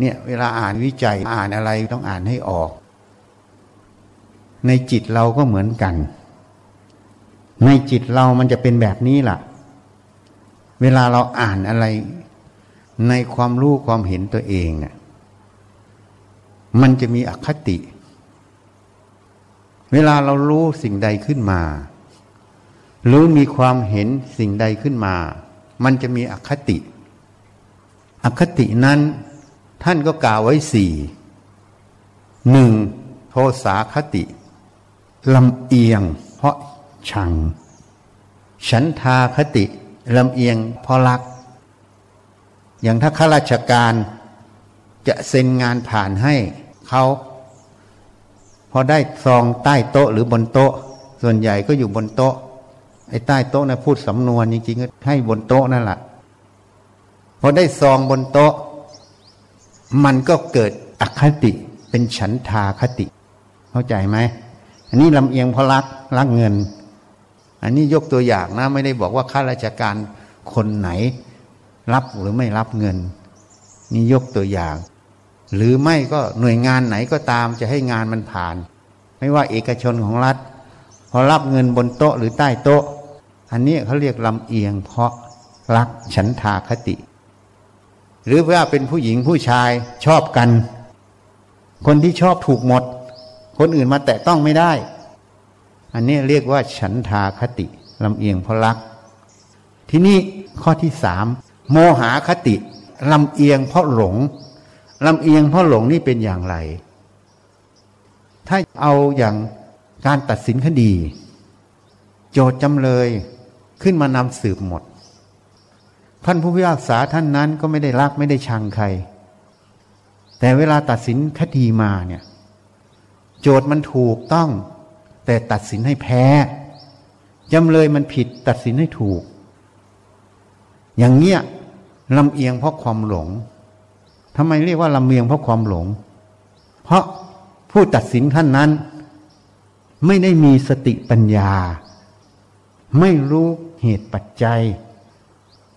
เนี่ยเวลาอ่านวิจัยอ่านอะไรต้องอ่านให้ออก ในจิตเราก็เหมือนกัน ในจิตเรามันจะเป็นแบบนี้ล่ะ เวลาเราอ่านอะไร ในความรู้ความเห็นตัวเองเนี่ยมันจะมีอคติ เวลาเรารู้สิ่งใดขึ้นมา หรือมีความเห็นสิ่งใดขึ้นมา มันจะมีอคติ อคตินั้น ท่านก็กล่าวไว้สี่หนึ่งโทสาคติลำเอียง เพราะชัง ฉันทาคติลำเอียงเพราะรัก อย่างถ้าข้าราชการจะเซ็นงานผ่านให้เขาพอได้ซองใต้โต๊ะหรือบนโต๊ะ ส่วนใหญ่ก็อยู่บนโต๊ะ ไอ้ใต้โต๊ะนะพูดสำนวนจริงๆก็ให้บนโต๊ะนั่นแหละพอได้ซองบนโต๊ะ มันก็เกิดอคติเป็นฉันทาคติ เข้าใจไหมอันนี้ลำเอียงเพราะรักรักเงิน อันนี้ยกตัวอย่างนะไม่ได้บอกว่าข้าราชการคนไหน รับหรือไม่รับเงิน นี่ยกตัวอย่าง หรือไม่ก็หน่วยงานไหนก็ตามจะให้งานมันผ่าน ไม่ว่าเอกชนของรัฐ พอรับเงินบนโต๊ะหรือใต้โต๊ะ อันนี้เขาเรียกลำเอียงเพราะรักฉันทาคติ หรือว่าเป็นผู้หญิงผู้ชายชอบกัน คนที่ชอบถูกหมด คนอื่นมาแตะต้องไม่ได้ อันนี้เรียกว่าฉันทาคติลำเอียงเพราะรัก ที่นี่ข้อที่สามโมหาคติลำเอียงเพราะหลงลำเอียงเพราะหลงนี่เป็นอย่างไร ถ้าเอาอย่างการตัดสินคดี โจทย์จำเลยขึ้นมานำสืบหมด ท่านผู้พิพากษาท่านนั้นก็ไม่ได้รักไม่ได้ชังใคร แต่เวลาตัดสินคดีมาเนี่ย โจทย์มันถูกต้อง แต่ตัดสินให้แพ้จำเลยมันผิดตัดสินให้ถูก อย่างเงี้ยลำเอียงเพราะความหลงทำไมเรียกว่าลำเมียงเพราะความหลง เพราะผู้ตัดสินท่านนั้น ไม่ได้มีสติปัญญา ไม่รู้เหตุปัจจัย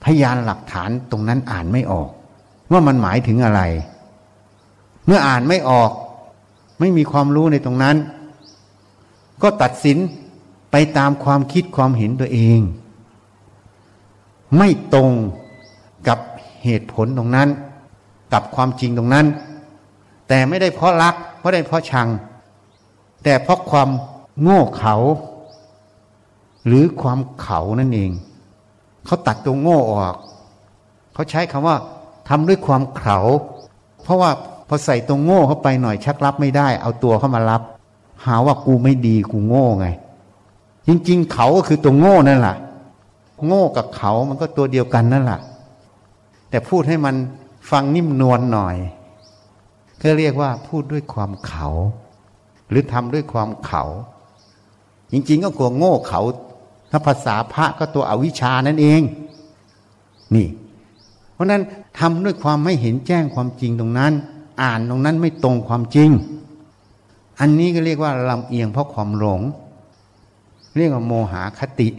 พยานหลักฐานตรงนั้นอ่านไม่ออก ว่ามันหมายถึงอะไร เมื่ออ่านไม่ออก ไม่มีความรู้ในตรงนั้น ก็ตัดสินไปตามความคิดความเห็นตัวเอง ไม่ตรงกับเหตุผลตรงนั้น กับความจริงตรงนั้น แต่ไม่ได้เพราะรักเพราะได้เพราะชัง แต่เพราะความโง่เขาหรือความเขานั่นเอง เขาตัดตัวโง่ออก เขาใช้คำว่าทำด้วยความเขาเพราะว่าพอใส่ตัวโง่เข้าไปหน่อยชักรับไม่ได้ เอาตัวเข้ามารับ หาว่ากูไม่ดีกูโง่ไง จริง ๆ เขาก็คือตัวโง่นั่นแหละโง่กับเขามันก็ตัวเดียวกันนั่นแหละแต่พูดให้มันฟังนิ่มนวลหน่อย ก็เรียกว่าพูดด้วยความเขา หรือทำด้วยความเขา จริง ๆ ก็กลัวโง่เขา ถ้าภาษาพระก็ตัวอวิชานั่นเอง นี่ เพราะนั้นทำด้วยความไม่เห็นแจ้งความจริงตรงนั้น อ่านตรงนั้นไม่ตรงความจริง อันนี้ก็เรียกว่าลำเอียงเพราะความหลง เรียกว่าโมหะคติ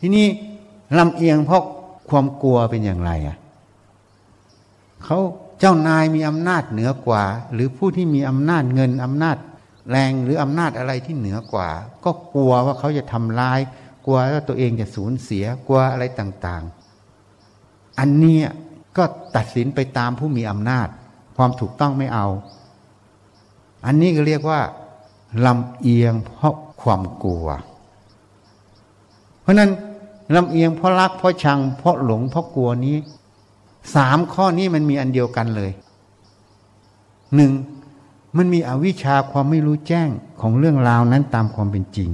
ที่นี่ลำเอียงเพราะความกลัวเป็นอย่างไรอะเขาเจ้านายมีอำนาจเหนือกว่า หรือผู้ที่มีอำนาจเงินอำนาจ แรงหรืออำนาจอะไรที่เหนือกว่า ก็กลัวว่าเขาจะทำร้าย กลัวว่าตัวเองจะสูญเสียกลัวอะไรต่างๆ อันนี้ก็ตัดสินไปตามผู้มีอำนาจ ความถูกต้องไม่เอา อันนี้ก็เรียกว่าลำเอียงเพราะความกลัว เพราะนั้นลำเอียงเพราะรักเพราะชัง เพราะหลงเพราะกลัวนี้สามข้อนี้มันมีอันเดียวกันเลยหนึ่ง มันมีอวิชชาความไม่รู้แจ้งของเรื่องราวนั้นตามความเป็นจริง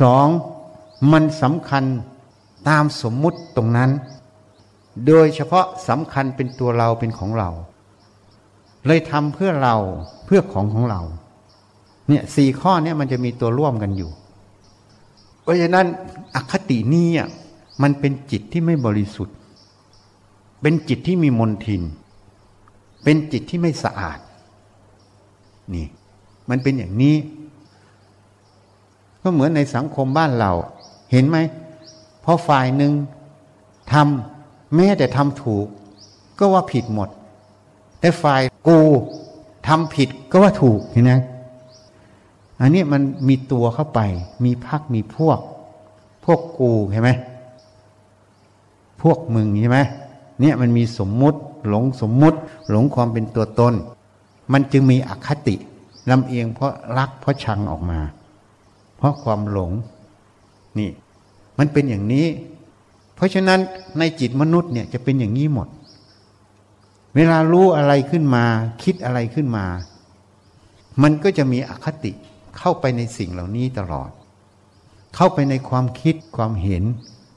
สองมันสำคัญตามสมมุติตรงนั้น โดยเฉพาะสำคัญเป็นตัวเราเป็นของเรา เลยทำเพื่อเราเพื่อของของเรา เนี่ยสี่ข้อเนี้มันจะมีตัวร่วมกันอยู่ เพราะฉะนั้นอคตินี้มันเป็นจิตที่ไม่บริสุทธิ์ เป็นจิตที่มีมนทิน เป็นจิตที่ไม่สะอาด นี่ มันเป็นอย่างนี้ ก็เหมือนในสังคมบ้านเรา เห็นไหมพอฝ่ายหนึ่งทำแม้แต่ทำถูก ก็ว่าผิดหมด แต่ฝ่ายกูทำผิดก็ว่าถูกเห็นไหมอันนี้มันมีตัวเข้าไป มีพักมีพวก พวกกูเห็นไหมพวกมึงใช่ไหมเนี่ยมันมีสมมุติ หลงสมมุติ หลงความเป็นตัวตน มันจึงมีอคติลำเอียงเพราะรักเพราะชังออกมา เพราะความหลงนี่ มันเป็นอย่างนี้ เพราะฉะนั้นในจิตมนุษย์เนี่ยจะเป็นอย่างนี้หมด เวลารู้อะไรขึ้นมา คิดอะไรขึ้นมา มันก็จะมีอคติเข้าไปในสิ่งเหล่านี้ตลอด เข้าไปในความคิดความเห็น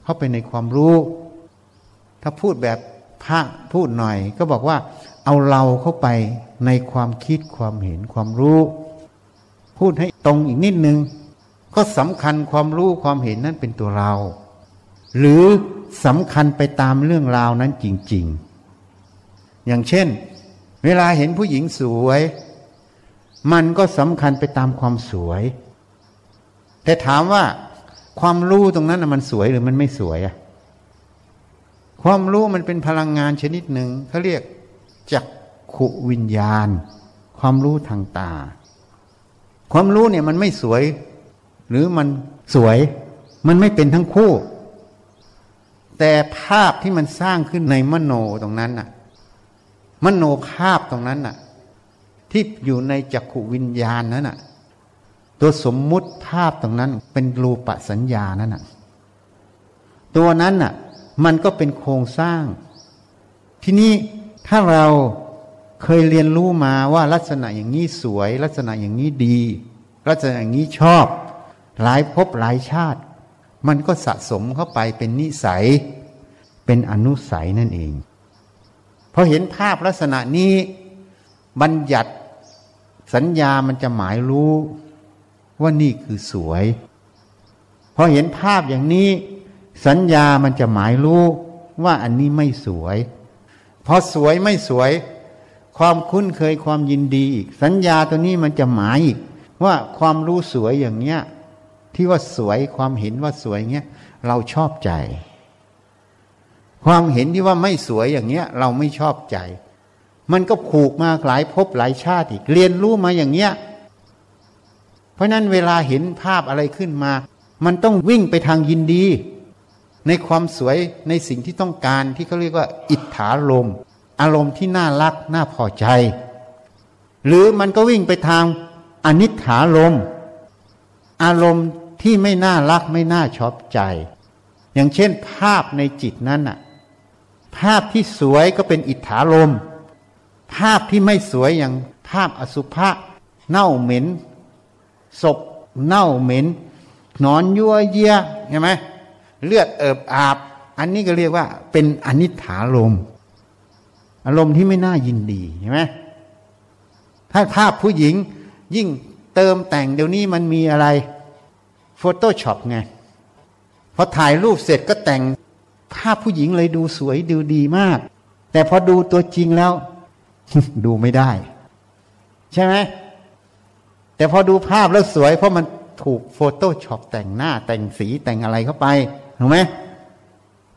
เข้าไปในความรู้ ถ้าพูดแบบพระพูดหน่อย ก็บอกว่า เอาเราเข้าไปในความคิดความเห็นความรู้ พูดให้ตรงอีกนิดนึง ก็สำคัญความรู้ความเห็นนั้นเป็นตัวเรา หรือสำคัญไปตามเรื่องราวนั้นจริง ๆ อย่างเช่น เวลาเห็นผู้หญิงสวย มันก็สำคัญไปตามความสวย แต่ถามว่าความรู้ตรงนั้นมันสวยหรือมันไม่สวยอะความรู้มันเป็นพลังงานชนิดหนึ่งเขาเรียก จักขุวิญญาณ ความรู้ทางตา ความรู้เนี่ยมันไม่สวย หรือมันสวย มันไม่เป็นทั้งคู่ แต่ภาพที่มันสร้างขึ้นในมโนตรงนั้นน่ะ มโนภาพตรงนั้นน่ะ ที่อยู่ในจักขุวิญญาณนั้นน่ะ ตัวสมมุติภาพตรงนั้น เป็นรูปสัญญานั้นน่ะ ตัวนั้นน่ะ มันก็เป็นโครงสร้าง ที่นี้ ถ้าเราเคยเรียนรู้มาว่าลักษณะอย่างนี้สวย ลักษณะอย่างนี้ดี ลักษณะอย่างนี้ชอบ หลายภพหลายชาติ มันก็สะสมเข้าไปเป็นนิสัย เป็นอนุสัยนั่นเองพอเห็นภาพลักษณะนี้บัญญัติสัญญามันจะหมายรู้ว่านี่คือสวยพอเห็นภาพอย่างนี้ สัญญามันจะหมายรู้ว่าอันนี้ไม่สวย พอสวยไม่สวย ความคุ้นเคยความยินดีอีก สัญญาตัวนี้มันจะหมายอีก ว่าความรู้สวยอย่างเนี้ย ที่ว่าสวยความเห็นว่าสวยเงี้ย เราชอบใจ ความเห็นที่ว่าไม่สวยอย่างเนี้ย เราไม่ชอบใจ มันก็ผูกมาหลายภพหลายชาติอีก เรียนรู้มาอย่างเนี้ย เพราะนั้นเวลาเห็นภาพอะไรขึ้นมา มันต้องวิ่งไปทางยินดี ในความสวยในสิ่งที่ต้องการที่เขาเรียกว่า อิทธาลม อารมณ์ที่น่ารักน่าพอใจ หรือมันก็วิ่งไปทางอนิถาลม อารมณ์ที่ไม่น่ารักไม่น่าชอบใจ อย่างเช่น ภาพในจิตนั้นน่ะ ภาพที่สวยก็เป็นอิทธาลม ภาพที่ไม่สวยอย่างภาพอสุภะเน่าเหม็นศพเน่าเหม็นนอนยั่วเยี่ยเห็นไหม เลือดเอิบอาบ อันนี้ก็เรียกว่าเป็นอนิถาลมอารมณ์ที่ไม่น่ายินดีใช่ไหมถ้าภาพผู้หญิงยิ่งเติมแต่งเดี๋ยวนี้มันมีอะไร Photoshop ไงพอถ่ายรูปเสร็จก็แต่งภาพผู้หญิงเลยดูสวยดูดีมาก แต่พอดูตัวจริงแล้ว ดูไม่ได้ ใช่ไหมแต่พอดูภาพแล้วสวยเพราะมันถูก Photoshop แต่งหน้าแต่งสีแต่งอะไรเข้าไป ถูกไหม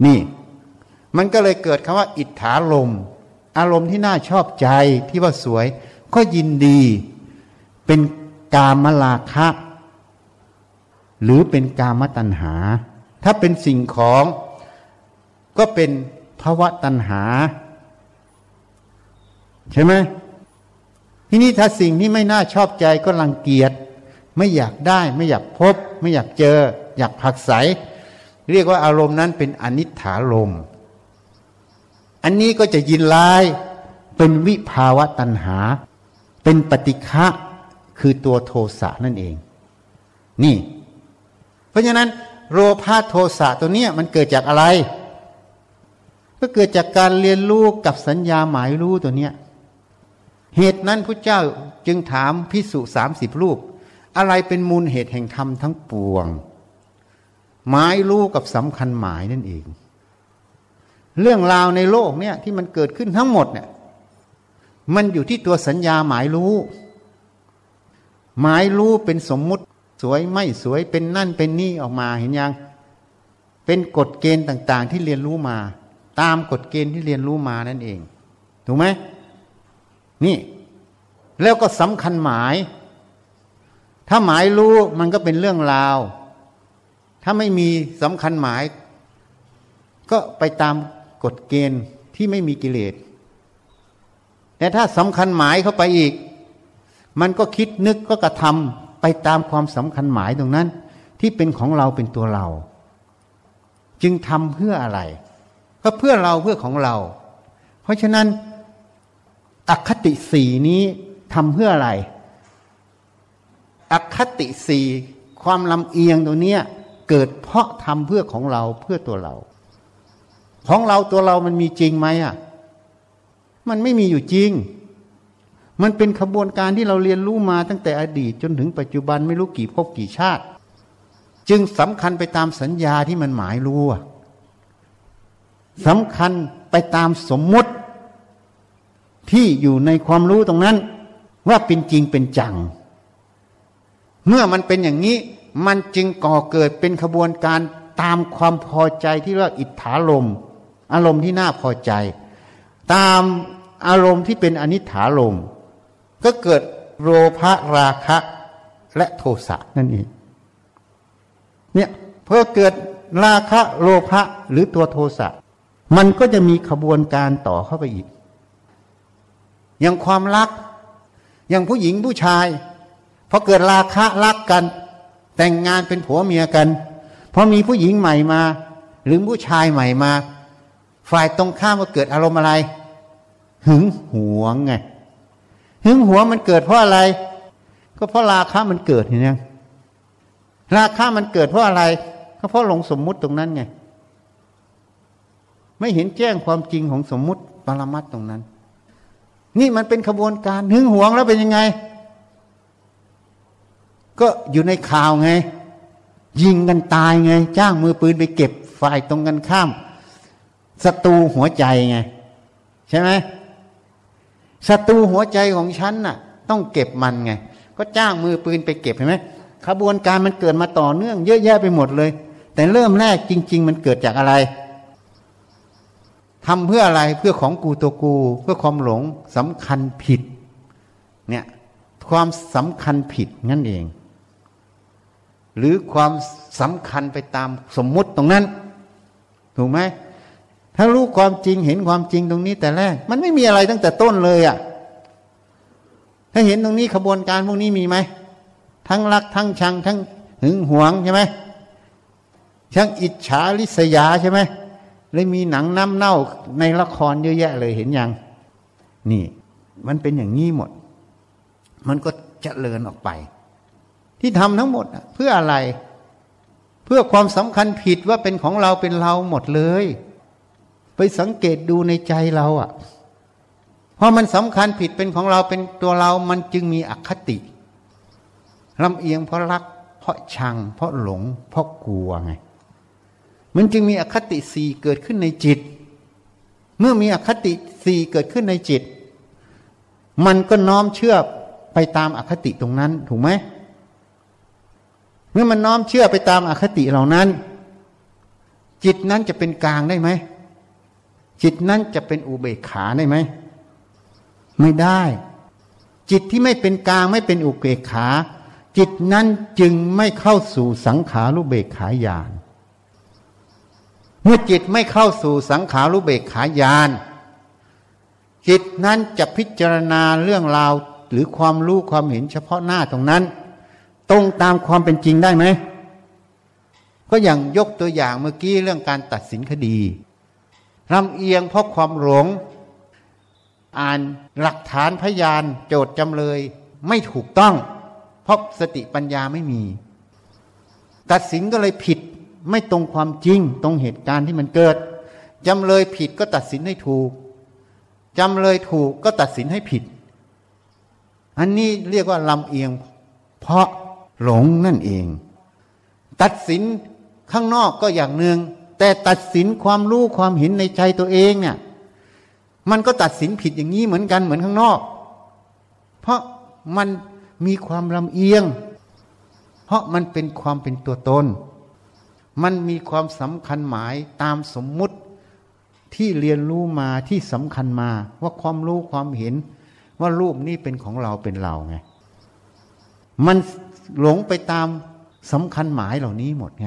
นี่ มันก็เลยเกิดคำว่า อิฏฐารมณ์ อารมณ์ที่น่าชอบใจที่ว่าสวย ก็ยินดี เป็นกามลาคะ หรือเป็นกามตัณหา ถ้าเป็นสิ่งของ ก็เป็นภาวะตัณหา ใช่ไหมทีนี้ถ้าสิ่งที่ไม่น่าชอบใจก็รังเกียจไม่อยากได้ ไม่อยากพบ ไม่อยากเจอ อยากผักใส เรียกว่าอารมณ์นั้นเป็นอนิถารมอันนี้ก็จะยินลายเป็นวิภาวะตัณหา เป็นปฏิฆะคือตัวโทสะนั่นเอง นี่ เพราะฉะนั้น โลภะโทสะตัวเนี้ยมันเกิดจากอะไร ก็เกิดจากการเรียนรู้กับสัญญาหมายรู้ตัวเนี้ยเหตุนั้นพระเจ้าจึงถามพิสุสามสิบรูป อะไรเป็นมูลเหตุแห่งธรรมทั้งปวง หมายรู้กับสำคัญหมายนั่นเอง เรื่องราวในโลกเนี่ยที่มันเกิดขึ้นทั้งหมดเนี่ยมันอยู่ที่ตัวสัญญาหมายรู้ หมายรู้เป็นสมมุติสวยไม่สวยเป็นนั่นเป็นนี่ออกมาเห็นยัง เป็นกฎเกณฑ์ต่าง ๆ ที่เรียนรู้มา ตามกฎเกณฑ์ที่เรียนรู้มานั่นเอง ถูกไหมนี่ แล้วก็สำคัญหมาย ถ้าหมายรู้มันก็เป็นเรื่องราว ถ้าไม่มีสำคัญหมาย ก็ไปตามกฎเกณฑ์ที่ไม่มีกิเลสแต่ถ้าสำคัญหมายเข้าไปอีก มันก็คิดนึกก็กระทำไปตามความสำคัญหมายตรงนั้น ที่เป็นของเราเป็นตัวเรา จึงทำเพื่ออะไร ก็เพื่อเราเพื่อของเรา เพราะฉะนั้นอคติสีนี้ทำเพื่ออะไรอคติสีความลำเอียงตัวเนี้ย เกิดเพราะทำเพื่อของเราเพื่อตัวเรา ของเราตัวเรามันมีจริงไหมอะ มันไม่มีอยู่จริง มันเป็นขบวนการที่เราเรียนรู้มาตั้งแต่อดีตจนถึงปัจจุบันไม่รู้กี่ภพกี่ชาติ จึงสำคัญไปตามสัญญาที่มันหมายรู้สำคัญไปตามสมมุติที่อยู่ในความรู้ตรงนั้น ว่าเป็นจริงเป็นจัง เมื่อมันเป็นอย่างนี้ มันจึงก่อเกิดเป็นขบวนการตามความพอใจที่เรียกอิทธาลม อารมณ์ที่น่าพอใจ ตามอารมณ์ที่เป็นอนิถาลม ก็เกิดโลภะราคะและโทสะนั่นเองเนี่ยเพื่อเกิดราคะโลภะหรือตัวโทสะมันก็จะมีขบวนการต่อเข้าไปอีก อย่างความรัก อย่างผู้หญิงผู้ชายพอเกิดราคะรักกัน แต่งงานเป็นผัวเมียกันพอมีผู้หญิงใหม่มา หรือผู้ชายใหม่มา ฝ่ายตรงข้ามก็เกิดอารมณ์อะไร หึงหวงไง หึงหวงมันเกิดเพราะอะไร ก็เพราะราคะมันเกิดเห็นยังราคะมันเกิดเพราะอะไร ก็เพราะหลงสมมุติตรงนั้นไง ไม่เห็นแจ้งความจริงของสมมุติปรมัตตรงนั้น นี่มันเป็นขบวนการหึงหวงแล้วเป็นยังไง ก็อยู่ในข่าวไง ยิงกันตายไง จ้างมือปืนไปเก็บฝ่ายตรงกันข้ามศัตรูหัวใจไง ใช่ไหมศัตรูหัวใจของฉันน่ะ ต้องเก็บมันไง ก็จ้างมือปืนไปเก็บเห็นไหมขบวนการมันเกิดมาต่อเนื่อง เยอะแยะไปหมดเลย แต่เริ่มแรกจริง ๆ มันเกิดจากอะไรทำเพื่ออะไรเพื่อของกูตัวกู เพื่อความหลงสำคัญผิด เนี่ย ความสำคัญผิดนั่นเอง หรือความสำคัญไปตามสมมุติตรงนั้น ถูกไหมถ้ารู้ความจริงเห็นความจริงตรงนี้แต่แรก มันไม่มีอะไรตั้งแต่ต้นเลยอะ่ะ ถ้าเห็นตรงนี้ขบวนการพวกนี้มีไหมทั้งรักทั้งชัง ทั้งหึงหวงใช่ไหมทั้งอิจฉาริษยาใช่ไหมเลยมีหนังน้ำเน่าในละครเยอะแยะเลยเห็นยัง นี่ มันเป็นอย่างนี้หมด มันก็เจริญออกไป ที่ทำทั้งหมดเพื่ออะไร เพื่อความสำคัญผิดว่าเป็นของเราเป็นเราหมดเลย ไปสังเกตดูในใจเราอะ่ะพราะมันสำคัญผิดเป็นของเราเป็นตัวเรา มันจึงมีอคติลำเอียงเพราะรัก เพราะชัง เพราะหลง เพราะกลัวไง มันจึงมีอคติสี่เกิดขึ้นในจิต เมื่อมีอคติสี่เกิดขึ้นในจิต มันก็น้อมเชื่อไปตามอคติตรงนั้น ถูกไหม เมื่อมันน้อมเชื่อไปตามอคติเหล่านั้น จิตนั้นจะเป็นกลางได้ไหม จิตนั้นจะเป็นอุเบกขาได้ไหม ไม่ได้ จิตที่ไม่เป็นกลางไม่เป็นอุเบกขา จิตนั้นจึงไม่เข้าสู่สังขารุเบกขาญาณเมื่อจิตไม่เข้าสู่สังขารุเบกขายานจิตนั้นจะพิจารณาเรื่องราวหรือความรู้ความเห็นเฉพาะหน้าตรงนั้น ตรงตามความเป็นจริงได้ไหมก็อย่างยกตัวอย่างเมื่อกี้เรื่องการตัดสินคดีลำเอียงเพราะความหลง อ่านหลักฐานพยานโจทย์จำเลย ไม่ถูกต้อง เพราะสติปัญญาไม่มี ตัดสินก็เลยผิดไม่ตรงความจริงตรงเหตุการณ์ที่มันเกิด จำเลยผิดก็ตัดสินให้ถูก จำเลยถูกก็ตัดสินให้ผิด อันนี้เรียกว่าลำเอียง เพราะ หลงนั่นเอง ตัดสินข้างนอกก็อย่างหนึ่งแต่ตัดสินความรู้ความเห็นในใจตัวเองเนี่ย มันก็ตัดสินผิดอย่างนี้เหมือนกันเหมือนข้างนอก เพราะมันมีความลำเอียง เพราะมันเป็นความเป็นตัวตน มันมีความสำคัญหมายตามสมมุติที่เรียนรู้มาที่สำคัญมา ว่าความรู้ความเห็น ว่ารูปนี้เป็นของเราเป็นเราไง มัน หลงไปตามสำคัญหมายเหล่านี้หมดไง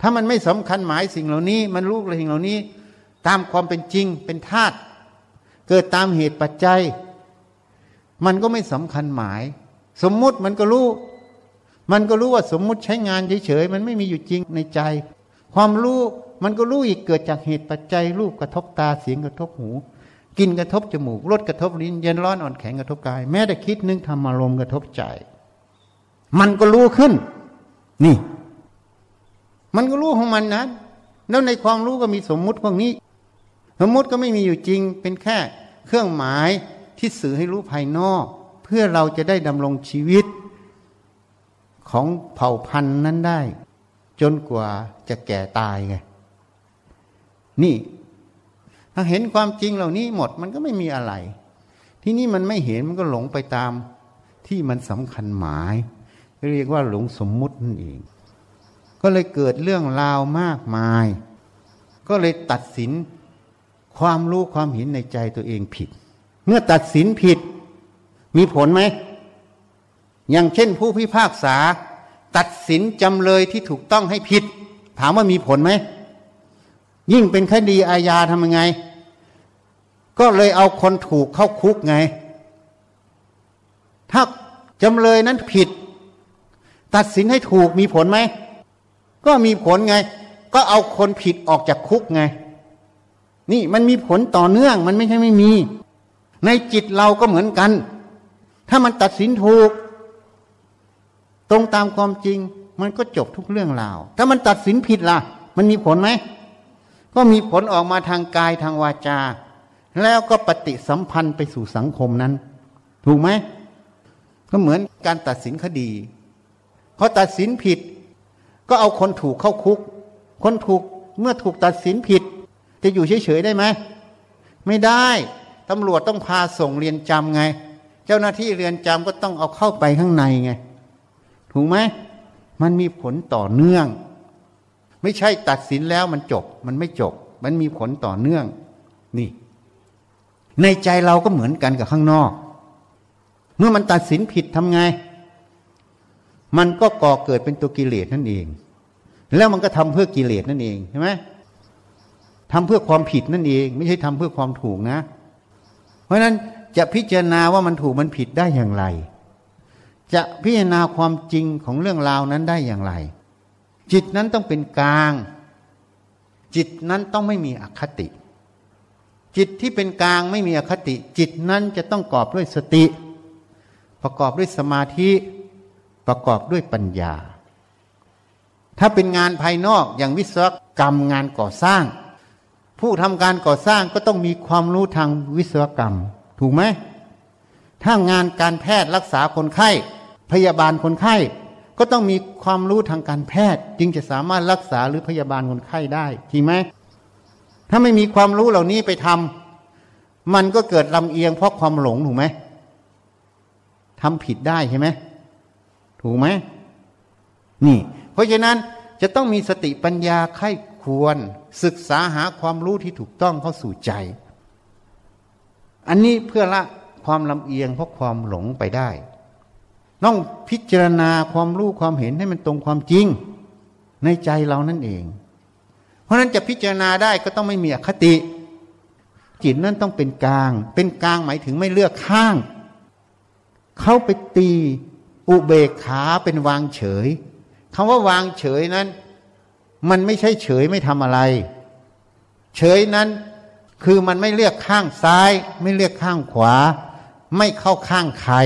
ถ้ามันไม่สำคัญหมายสิ่งเหล่านี้ มันรู้สิ่งเหล่านี้ ตามความเป็นจริงเป็นธาตุเกิดตามเหตุปัจจัย มันก็ไม่สำคัญหมาย สมมุติมันก็รู้ มันก็รู้ว่าสมมุติใช้งานเฉยๆมันไม่มีอยู่จริงในใจ ความรู้มันก็รู้อีกเกิดจากเหตุปัจจัย รูปกระทบตาเสียงกระทบหู กินกระทบจมูกรสกระทบลิ้นเย็นร้อนอ่อนแข็งกระทบกาย แม้แต่คิดนึกทำอารมณ์กระทบใจ มันก็รู้ขึ้น นี่ มันก็รู้ของมันนะแล้วในความรู้ก็มีสมมุติพวกนี้ สมมุติก็ไม่มีอยู่จริง เป็นแค่ เครื่องหมายที่สื่อให้รู้ภายนอก เพื่อเราจะได้ดำรงชีวิต ของเผ่าพันธุ์นั้นได้ จนกว่าจะแก่ตายไงนี่ ถ้าเห็นความจริงเหล่านี้หมดมันก็ไม่มีอะไร ที่นี่มันไม่เห็นมันก็หลงไปตามที่มันสำคัญหมาย เรียกว่าหลงสมมุตินั่นเอง ก็เลยเกิดเรื่องราวมากมาย ก็เลยตัดสินความรู้ความเห็นในใจตัวเองผิด เมื่อตัดสินผิด มีผลไหม อย่างเช่นผู้พิพากษา ตัดสินจำเลยที่ถูกต้องให้ผิด ถามว่ามีผลไหม ยิ่งเป็นคดีอาญาทำยังไง ก็เลยเอาคนถูกเข้าคุกไง ถ้าจำเลยนั้นผิด ตัดสินให้ถูกมีผลไหม ก็มีผลไง ก็เอาคนผิดออกจากคุกไง นี่มันมีผลต่อเนื่องมันไม่ใช่ไม่มี ในจิตเราก็เหมือนกัน ถ้ามันตัดสินถูก ตรงตามความจริง มันก็จบทุกเรื่องราว ถ้ามันตัดสินผิดล่ะ มันมีผลไหม ก็มีผลออกมาทางกายทางวาจา แล้วก็ปฏิสัมพันธ์ไปสู่สังคมนั้น ถูกไหมก็เหมือนการตัดสินคดีพอตัดสินผิด ก็เอาคนถูกเข้าคุก คนถูกเมื่อถูกตัดสินผิด จะอยู่เฉยๆได้ไหมไม่ได้ตำรวจต้องพาส่งเรียนจำไง เจ้าหน้าที่เรียนจำก็ต้องเอาเข้าไปข้างในไง ถูกไหมมันมีผลต่อเนื่อง ไม่ใช่ตัดสินแล้วมันจบ มันไม่จบ มันมีผลต่อเนื่อง นี่ ในใจเราก็เหมือนกันกับข้างนอก เมื่อมันตัดสินผิดทำไง มันก็ก่อเกิดเป็นตัวกิเลสนั่นเอง แล้วมันก็ทำเพื่อกิเลสนั่นเองใช่ไหมทำเพื่อความผิดนั่นเอง ไม่ใช่ทำเพื่อความถูกนะ เพราะฉะนั้นจะพิจารณาว่ามันถูกมันผิดได้อย่างไร จะพิจารณาความจริงของเรื่องราวนั้นได้อย่างไร จิตนั้นต้องเป็นกลาง จิตนั้นต้องไม่มีอคติ จิตที่เป็นกลางไม่มีอคติ จิตนั้นจะต้องกอบด้วยสติ ประกอบด้วยสมาธิประกอบด้วยปัญญา ถ้าเป็นงานภายนอกอย่างวิศวกรรมงานก่อสร้าง ผู้ทำการก่อสร้างก็ต้องมีความรู้ทางวิศวกรรม ถูกไหมถ้างานการแพทย์รักษาคนไข้ พยาบาลคนไข้ ก็ต้องมีความรู้ทางการแพทย์ จึงจะสามารถรักษาหรือพยาบาลคนไข้ได้จริงไหมถ้าไม่มีความรู้เหล่านี้ไปทำมันก็เกิดลำเอียงเพราะความหลงถูกไหมทำผิดได้ใช่ไหมถูกไหมนี่ เพราะฉะนั้นจะต้องมีสติปัญญาไข้ควร ศึกษาหาความรู้ที่ถูกต้องเข้าสู่ใจ อันนี้เพื่อละความลำเอียงเพราะความหลงไปได้ ต้องพิจารณาความรู้ความเห็นให้มันตรงความจริง ในใจเรานั่นเอง เพราะนั้นจะพิจารณาได้ก็ต้องไม่มีอคติ จิตนั้นต้องเป็นกลาง เป็นกลางหมายถึงไม่เลือกข้าง เข้าไปตีอุเบกขาเป็นวางเฉยคำว่าวางเฉยนั้น มันไม่ใช่เฉยไม่ทำอะไร เฉยนั้นคือมันไม่เลือกข้างซ้าย ไม่เลือกข้างขวา ไม่เข้าข้างใคร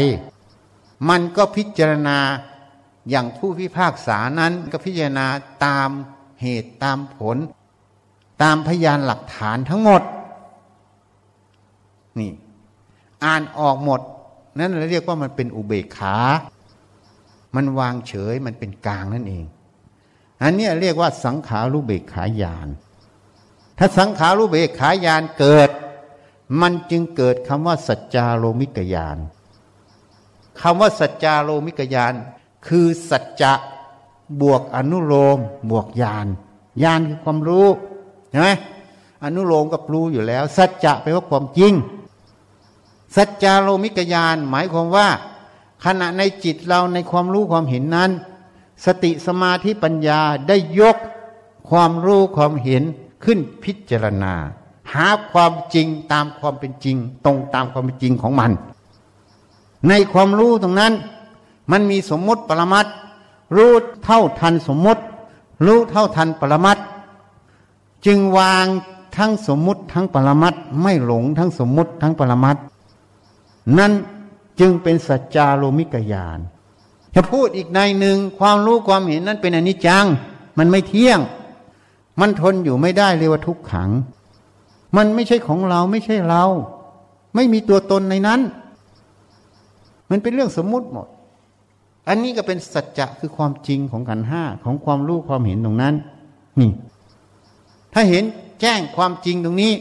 มันก็พิจารณาอย่างผู้พิพากษานั้นก็พิจารณาตามเหตุตามผล ตามพยานหลักฐานทั้งหมด นี่ อ่านออกหมด นั่นเราเรียกว่ามันเป็นอุเบกขา มันวางเฉยมันเป็นกลางนั่นเอง อันนี้เรียกว่าสังขารุเบกขายาน ถ้าสังขารุเบกขายานเกิด มันจึงเกิดคำว่าสัจจาโลมิกยาน คำว่าสัจจาโลมิกยาน คือสัจจะบวกอนุโลม บวกยานยานคือความรู้ใช่ไหมอนุโลมกับรู้อยู่แล้ว สัจจะแปลว่าความจริง สัจจาโลมิกยานหมายความว่า ขณะในจิตเราในความรู้ความเห็นนั้น สติสมาธิปัญญาได้ยกความรู้ความเห็นขึ้นพิจารณา หาความจริงตามความเป็นจริง ตรงตามความเป็นจริงของมัน ในความรู้ตรงนั้น มันมีสมมติปรมัตรู้เท่าทันสมมติ รู้เท่าทันปรมัตจึงวางทั้งสมมติทั้งปรมัตไม่หลงทั้งสมมติทั้งปรมัตนั่นจึงเป็นสัจจาโลมิกยานจะพูดอีกในหนึ่งความรู้ความเห็นนั้นเป็นอนิจจัง มันไม่เที่ยง มันทนอยู่ไม่ได้เรียกว่าทุกขัง มันไม่ใช่ของเราไม่ใช่เรา ไม่มีตัวตนในนั้น มันเป็นเรื่องสมมุติหมด อันนี้ก็เป็นสัจจะคือความจริงของกันห้าของความรู้ความเห็นตรงนั้น นี่ ถ้าเห็นแจ้งความจริงตรงนี้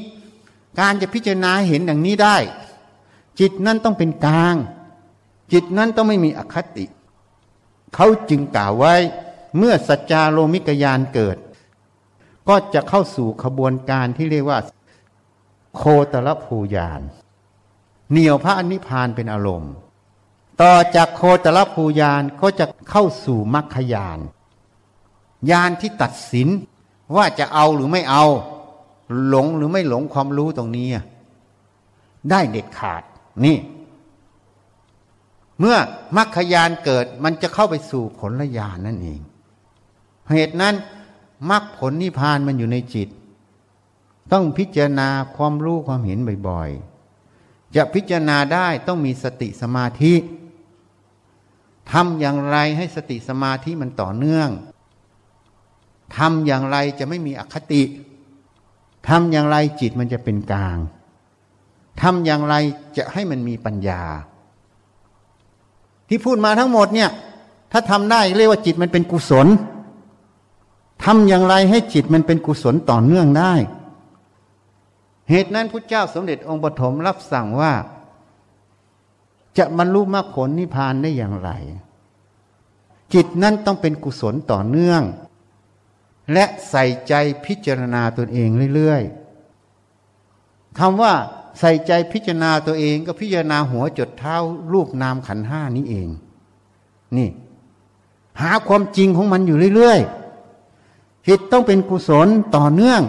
การจะพิจารณาเห็นอย่างนี้ได้ จิตนั้นต้องเป็นกลาง จิตนั้นต้องไม่มีอคติ เขาจึงกล่าวไว้ เมื่อสัจจาโลมิกยานเกิด ก็จะเข้าสู่ขบวนการที่เรียกว่าโคตรภูยานเหนียวพระอนิพพานเป็นอารมณ์ ต่อจากโคตรภูยานก็จะเข้าสู่มรรคยานยานที่ตัดสินว่าจะเอาหรือไม่เอา หลงหรือไม่หลงความรู้ตรงนี้ ได้เด็ดขาดนี่ เมื่อมรรคยานเกิดมันจะเข้าไปสู่ผลญาณนั่นเอง เหตุนั้นมรรคผลนิพพานมันอยู่ในจิต ต้องพิจารณาความรู้ความเห็นบ่อยๆ จะพิจารณาได้ต้องมีสติสมาธิ ทำอย่างไรให้สติสมาธิมันต่อเนื่องทำอย่างไรจะไม่มีอคติทำอย่างไรจิตมันจะเป็นกลางทำอย่างไรจะให้มันมีปัญญา ที่พูดมาทั้งหมดเนี่ย ถ้าทำได้เรียกว่าจิตมันเป็นกุศลทำอย่างไรให้จิตมันเป็นกุศลต่อเนื่องได้ เหตุนั้นพุทธเจ้าสมเด็จองค์ปฐมรับสั่งว่า จะบรรลุมรรคผลนิพพานได้อย่างไร จิตนั้นต้องเป็นกุศลต่อเนื่อง และใส่ใจพิจารณาตนเองเรื่อยๆคำว่าใส่ใจพิจารณาตัวเองก็พิจารณาหัวจดเท้ารูปนามขันห้านี้เอง นี่ หาความจริงของมันอยู่เรื่อยๆจิตต้องเป็นกุศลต่อเนื่อง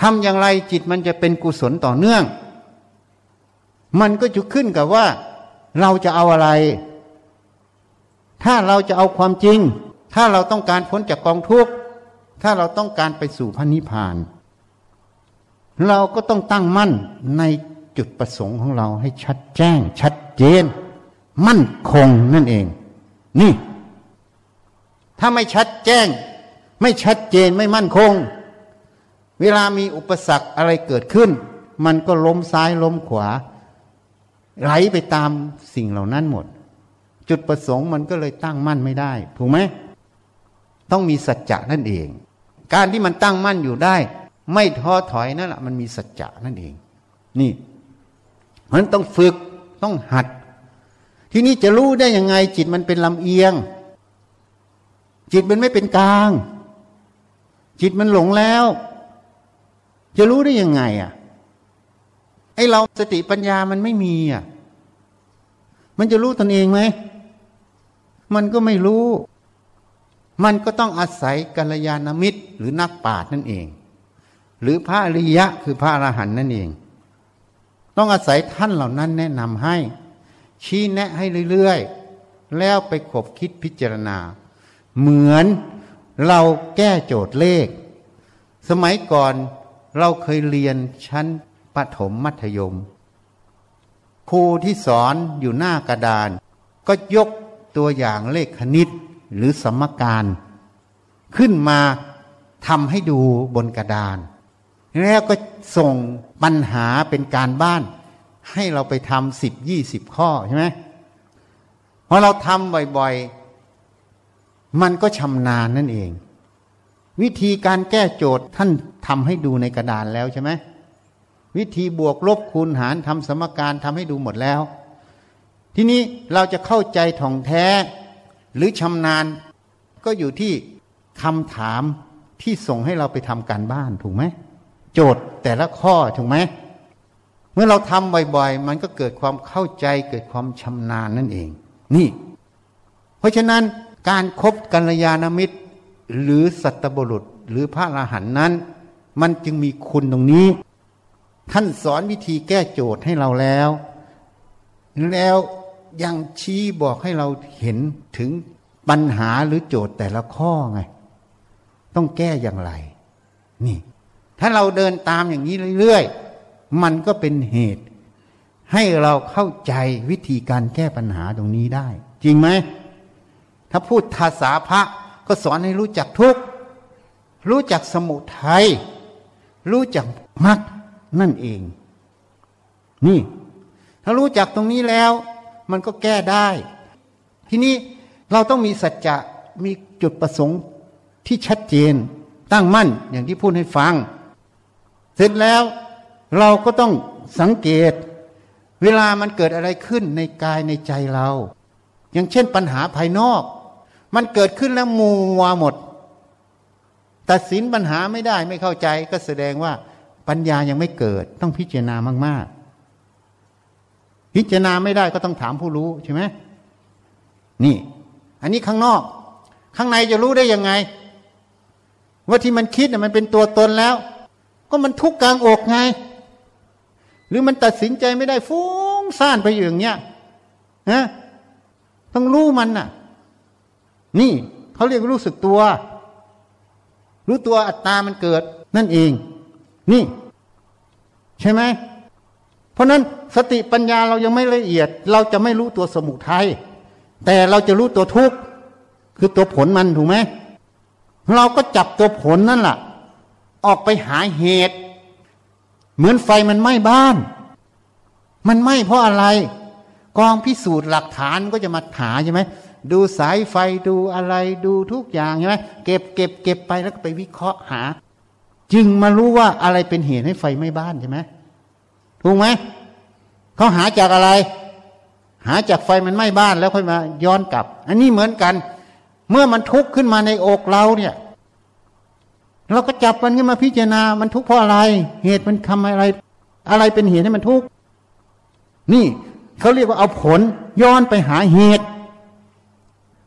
ทำอย่างไรจิตมันจะเป็นกุศลต่อเนื่อง มันก็จะขึ้นกับว่า เราจะเอาอะไร ถ้าเราจะเอาความจริง ถ้าเราต้องการพ้นจากกองทุกข์ ถ้าเราต้องการไปสู่พระนิพพาน เราก็ต้องตั้งมั่นในจุดประสงค์ของเราให้ชัดแจ้ง ชัดเจน มั่นคงนั่นเอง นี่ ถ้าไม่ชัดแจ้ง ไม่ชัดเจนไม่มั่นคง เวลามีอุปสรรคอะไรเกิดขึ้น มันก็ล้มซ้ายล้มขวา ไหลไปตามสิ่งเหล่านั้นหมด จุดประสงค์มันก็เลยตั้งมั่นไม่ได้ ถูกไหมต้องมีสัจจะนั่นเอง การที่มันตั้งมั่นอยู่ได้ ไม่ท้อถอยนั่นแหละมันมีสัจจะนั่นเอง นี่มันต้องฝึกต้องหัด ทีนี้จะรู้ได้ยังไง จิตมันเป็นลำเอียง จิตมันไม่เป็นกลาง จิตมันหลงแล้ว จะรู้ได้ยังไงอะ ไอเราสติปัญญามันไม่มีอะ มันจะรู้ตนเองไหม มันก็ไม่รู้ มันก็ต้องอาศัยกัลยาณมิตร หรือนักปราชญ์นั่นเอง หรือพระอริยะคือพระอรหันต์นั่นเอง ต้องอาศัยท่านเหล่านั้นแนะนำให้ ชี้แนะให้เรื่อยๆ แล้วไปขบคิดพิจารณา เหมือนเราแก้โจทย์เลข สมัยก่อนเราเคยเรียนชั้น ปฐมมัธยม ครูที่สอนอยู่หน้ากระดาน ก็ยกตัวอย่างเลขคณิตหรือสมการ ขึ้นมาทำให้ดูบนกระดาน แล้วก็ส่งปัญหาเป็นการบ้าน ให้เราไปทำสิบยี่สิบข้อใช่ไหมพอเราทำบ่อยๆ มันก็ชำนาญนั่นเอง วิธีการแก้โจทย์ท่านทำให้ดูในกระดานแล้วใช่ไหม วิธีบวกลบคูณหารทำสมการทำให้ดูหมดแล้ว ทีนี้เราจะเข้าใจท่องแท้ หรือชำนาญ ก็อยู่ที่คำถามที่ส่งให้เราไปทำการบ้านถูกไหมโจทย์แต่ละข้อถูกไหมเมื่อเราทำบ่อยๆ มันก็เกิดความเข้าใจเกิดความชำนาญนั่นเอง นี่ เพราะฉะนั้นการครบกัลยาณมิตร หรือสัตบุรุษหรือพระอรหันต์นั้น มันจึงมีคุณตรงนี้ ท่านสอนวิธีแก้โจทย์ให้เราแล้ว แล้วยังชี้บอกให้เราเห็นถึงปัญหาหรือโจทย์แต่ละข้อไง ต้องแก้อย่างไร นี่ ถ้าเราเดินตามอย่างนี้เรื่อยๆ มันก็เป็นเหตุ ให้เราเข้าใจวิธีการแก้ปัญหาตรงนี้ได้ จริงไหม ถ้าพูดภาษาพระก็สอนให้รู้จักทุก รู้จักสมุทัย รู้จักมรรค นั่นเอง นี่ ถ้ารู้จักตรงนี้แล้ว มันก็แก้ได้ ทีนี้เราต้องมีสัจจะมีจุดประสงค์ที่ชัดเจน ตั้งมั่นอย่างที่พูดให้ฟัง เสร็จแล้วเราก็ต้องสังเกต เวลามันเกิดอะไรขึ้นในกายในใจเรา อย่างเช่นปัญหาภายนอก มันเกิดขึ้นแล้วมัวหมด ตัดสินปัญหาไม่ได้ไม่เข้าใจก็แสดงว่า ปัญญายังไม่เกิด ต้องพิจารณามาก ๆ พิจารณาไม่ได้ก็ต้องถามผู้รู้ใช่ไหมนี่ อันนี้ข้างนอก ข้างในจะรู้ได้ยังไง ว่าที่มันคิดมันเป็นตัวตนแล้ว ก็มันทุกข์กลางอกไง หรือมันตัดสินใจไม่ได้ฟุ้งซ่านไปอย่างเงี้ยนะต้องรู้มันน่ะ นี่เขาเรียกรู้สึกตัว รู้ตัวอัตตามันเกิดนั่นเอง นี่ ใช่ไหม เพราะนั้นสติปัญญาเรายังไม่ละเอียด เราจะไม่รู้ตัวสมุทัยแต่เราจะรู้ตัวทุกข์คือตัวผลมันถูกไหมเราก็จับตัวผลนั่นแหละออกไปหาเหตุ เหมือนไฟมันไหม้บ้าน มันไหม้เพราะอะไร กองพิสูจน์หลักฐานก็จะมาหาใช่ไหมดูสายไฟดูอะไรดูทุกอย่างใช่ไหมเก็บเก็บเก็บไปแล้วก็ไปวิเคราะห์หา จึงมารู้ว่าอะไรเป็นเหตุให้ไฟไหม้บ้านใช่ไหมถูกไหมเขาหาจากอะไร หาจากไฟมันไหม้บ้านแล้วค่อยมาย้อนกลับ อันนี้เหมือนกัน เมื่อมันทุกข์ขึ้นมาในอกเราเนี่ย เราก็จับมันขึ้นมาพิจารณา มันทุกข์เพราะอะไร เหตุมันทำอะไร อะไรเป็นเหตุให้มันทุกข์นี่เขาเรียกว่าเอาผลย้อนไปหาเหตุ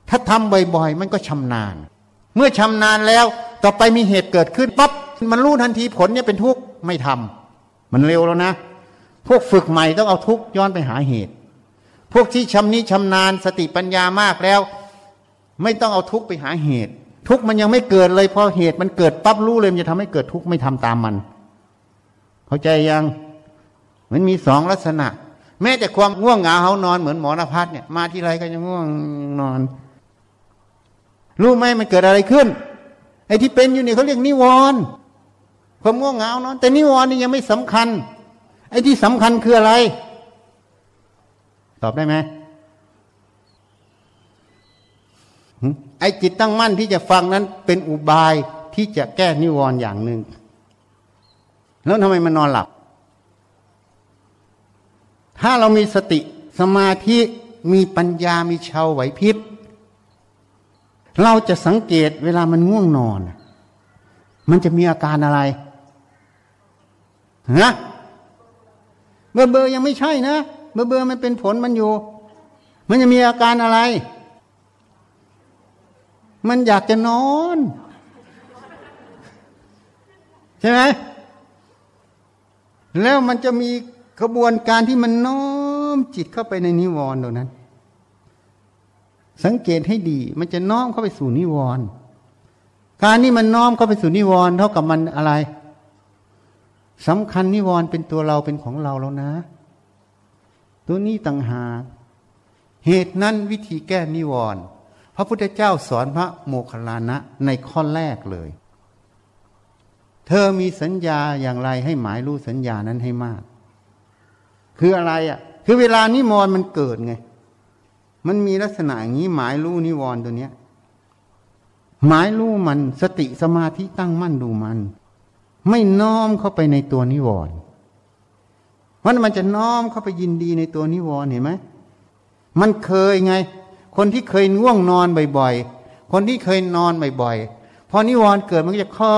ถ้าทำบ่อยๆ มันก็ชำนาญ เมื่อชำนาญแล้วต่อไปมีเหตุเกิดขึ้นปั๊บ มันรู้ทันทีผลเนี่ยเป็นทุกข์ไม่ทำมันเร็วแล้วนะ พวกฝึกใหม่ต้องเอาทุกข์ย้อนไปหาเหตุ พวกที่ชำนิชำนาญสติปัญญามากแล้ว ไม่ต้องเอาทุกข์ไปหาเหตุ ทุกข์มันยังไม่เกิดเลยพอเหตุมันเกิดปั๊บรู้เลยมันจะทำให้เกิดทุกข์ไม่ทำตามมัน เข้าใจยังมันมีสองลักษณะ แม้แต่ความง่วงเหงาเขานอนเหมือนหมอนภัสเนี่ยมาที่ไรก็ยังง่วงนอน รู้ไหมมันเกิดอะไรขึ้นไอ้ที่เป็นอยู่เนี่ยเขาเรียกนิวรณ์ ความง่วงเหงานอนแต่นิวรณ์นี่ยังไม่สำคัญ ไอ้ที่สำคัญคืออะไร ตอบได้ไหมไอ้จิตตั้งมั่นที่จะฟังนั้น เป็นอุบายที่จะแก้นิวรณ์อย่างหนึ่งแล้วทำไมมันนอนหลับ ถ้าเรามีสติสมาธิมีปัญญามีชาวไหวพริบ เราจะสังเกตเวลามันง่วงนอน มันจะมีอาการอะไร นะเบอร์เบอร์ยังไม่ใช่นะเบอร์เบอร์มันเป็นผลมันอยู่ มันจะมีอาการอะไร มันอยากจะนอน ใช่ไหมแล้วมันจะมีกระบวนการที่มันน้อมจิตเข้าไปในนิวรณ์ตรงนั้น สังเกตให้ดี มันจะน้อมเข้าไปสู่นิวรณ์การนี้มันน้อมเข้าไปสู่นิวรณ์เท่ากับมันอะไร สำคัญนิวรณ์เป็นตัวเราเป็นของเราแล้วนะ ตัวนี้ต่างหากเหตุนั้นวิธีแก้นิวรณ์พระพุทธเจ้าสอนพระโมคคัลลานะในข้อแรกเลย เธอมีสัญญาอย่างไรให้หมายรู้สัญญานั้นให้มาก คืออะไรอะ คือเวลานิมรณ์มันเกิดไง มันมีลักษณะอย่างนี้หมายรู้นิวรณ์ตัวเนี้ยหมายรู้มันสติสมาธิตั้งมั่นดูมัน ไม่น้อมเข้าไปในตัวนิวรณ์เพราะมันจะน้อมเข้าไปยินดีในตัวนิวรณ์เห็นไหมมันเคยไง คนที่เคยง่วงนอนบ่อยๆ คนที่เคยนอนบ่อยๆ พอนิวรณ์เกิดมันก็จะคอ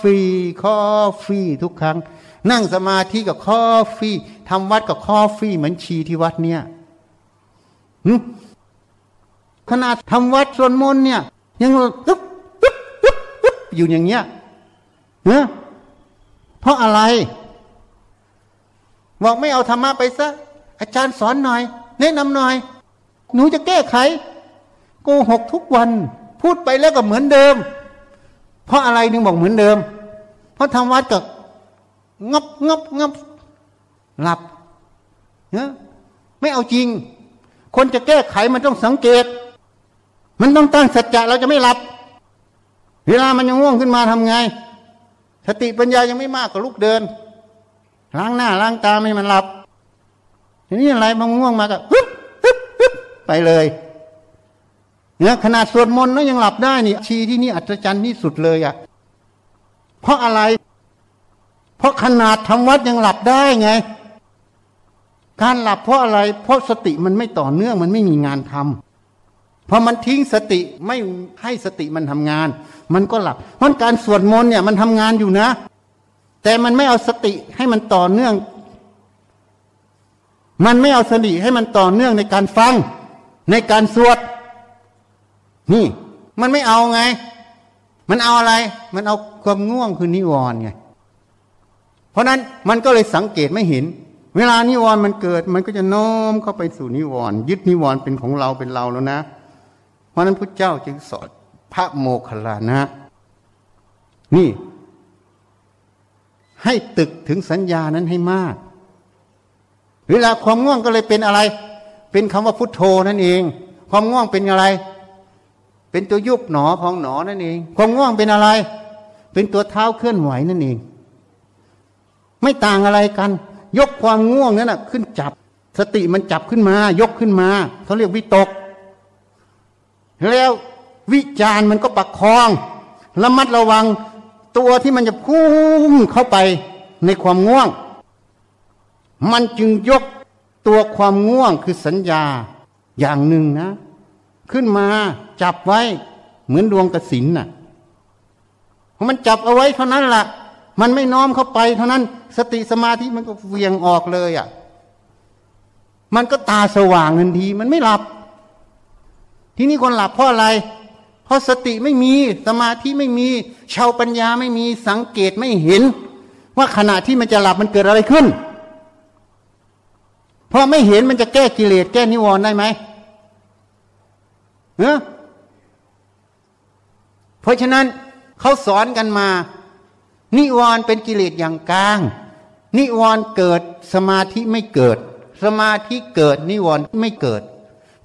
พับคอพับทุกครั้ง นั่งสมาธิก็คอพับทำวัตรก็คอพับเหมือนชีที่วัดเนี่ยขนาดทำวัตรสวดมนต์เนี่ย ยังอึ๊บอึ๊บอึ๊บอึ๊บอยู่อย่างเงี้ยเนอะ เพราะอะไร บอกไม่เอาธรรมะไปซะ อาจารย์สอนหน่อย แนะนำหน่อย หนูจะแก้ไขโกหกทุกวัน พูดไปแล้วก็เหมือนเดิม เพราะอะไรนึงบอกเหมือนเดิม เพราะทำวัดกับงับงับงับหลับเนะไม่เอาจริง คนจะแก้ไขมันต้องสังเกต มันต้องตั้งสัจจะเราจะไม่หลับ เวลามันยังง่วงขึ้นมาทำไง สติปัญญายังไม่มากก็ลุกเดิน ล้างหน้าล้างตาไม่มันหลับทีนี้อะไรมันง่วงมาก็ฮึบฮึบฮึบไปเลยเนี่ยขนาดสวดมนต์แล้วยังหลับได้นี่ชีที่นี่อัศจรรย์ที่สุดเลยอะ่ะ เพราะอะไร เพราะขนาดทำวัดยังหลับได้ไง การหลับเพราะอะไร เพราะสติมันไม่ต่อเนื่องมันไม่มีงานทำ พอมันทิ้งสติไม่ให้สติมันทำงาน มันก็หลับเพราะการสวดมนต์เนี่ยมันทำงานอยู่นะ แต่มันไม่เอาสติให้มันต่อเนื่อง มันไม่เอาสติให้มันต่อเนื่องในการฟัง ในการสวด นี่ มันไม่เอาไง มันเอาอะไร มันเอาความง่วงคือนิวรณ์ไง เพราะนั้นมันก็เลยสังเกตไม่เห็นเวลานิวรณ์มันเกิด มันก็จะโน้มเข้าไปสู่นิวรณ์ยึดนิวรณ์เป็นของเราเป็นเราแล้วนะ ราะนั้นพระเจ้าจึงสอนพระโมคคัลลานะ นี่ ให้ตึกถึงสัญญานั้นให้มาก เวลาความง่วงก็เลยเป็นอะไร เป็นคำว่าพุทโธนั่นเอง ความง่วงเป็นอะไร เป็นตัวยุบหนอพองหนอนั่นเอง ความง่วงเป็นอะไร เป็นตัวเท้าเคลื่อนไหวนั่นเอง ไม่ต่างอะไรกัน ยกความง่วงนั้นนะขึ้นจับ สติมันจับขึ้นมา ยกขึ้นมาเขาเรียกวิตก แล้ววิจารมันก็ประคองระมัดระวังตัวที่มันจะพุ่งเข้าไปในความง่วง มันจึงยกตัวความง่วงคือสัญญาอย่างหนึ่งนะ ขึ้นมาจับไว้เหมือนดวงกระสินน่ะพอมันจับเอาไว้เท่านั้นละ่ะ มันไม่น้อมเข้าไป เท่านั้น สติสมาธิมันก็เวียงออกเลยอะ่ะ มันก็ตาสว่างทันที มันไม่หลับ ที่นี้คนหลับเพราะอะไร เพราะสติไม่มีสมาธิไม่มีชาวปัญญาไม่มีสังเกตไม่เห็น ว่าขณะที่มันจะหลับมันเกิดอะไรขึ้น เพราะไม่เห็นมันจะแก้กิเลสแก้นิวรณ์ได้ไหมเนอะเพราะฉะนั้นเขาสอนกันมา นิวรณ์เป็นกิเลสอย่างกลาง นิวรณ์เกิดสมาธิไม่เกิด สมาธิเกิดนิวรณ์ไม่เกิด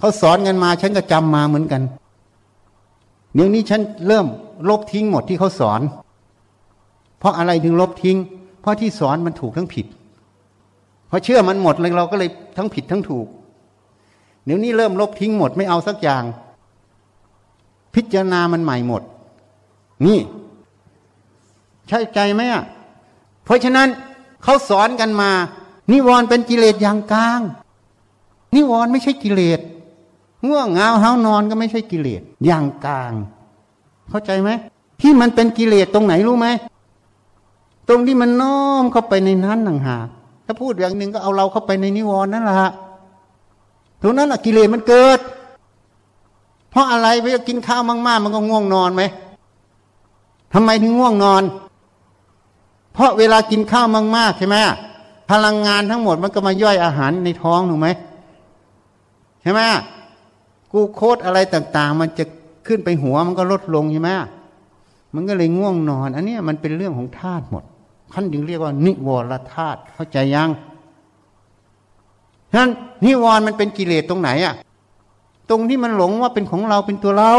เขาสอนกันมาฉันก็จำมาเหมือนกัน เดี๋ยวนี้ฉันเริ่มลบทิ้งหมดที่เขาสอน เพราะอะไรถึงลบทิ้ง เพราะที่สอนมันถูกทั้งผิดเพราะเชื่อมันหมดเลยเราก็เลยทั้งผิดทั้งถูก เดี๋ยวนี้เริ่มลบทิ้งหมดไม่เอาสักอย่าง พิจารณามันใหม่หมด นี่ ใช่ใจไหมอะ เพราะฉะนั้นเขาสอนกันมา นิวรณ์เป็นกิเลสอย่างกลาง นิวรณ์ไม่ใช่กิเลส ง่วงเงาเฮานอนก็ไม่ใช่กิเลสอย่างกลาง เข้าใจไหมที่มันเป็นกิเลสตรงไหนรู้ไหมตรงที่มันน้อมเข้าไปในนั้นหนังหาถ้าพูดอย่างหนึ่งก็เอาเราเข้าไปในนิวรณ์นั่นแหละตรงนั้นอะกิเลสมันเกิด เพราะอะไรไปกินข้าวมากๆ มันก็ง่วงนอนไหมทำไมถึงง่วงนอน เพราะเวลากินข้าวมากๆใช่ไหมพลังงานทั้งหมดมันก็มาย่อยอาหารในท้องถูกไหมใช่ไหม กูโคดอะไรต่าง ๆ มันจะขึ้นไปหัวมันก็ลดลงใช่ไหมมันก็เลยง่วงนอน อันนี้มันเป็นเรื่องของธาตุหมดท่านจึงเรียกว่านิวรธาตุเข้าใจยังนั้นนิวรมันเป็นกิเลสตรงไหนอะตรงที่มันหลงว่าเป็นของเราเป็นตัวเรา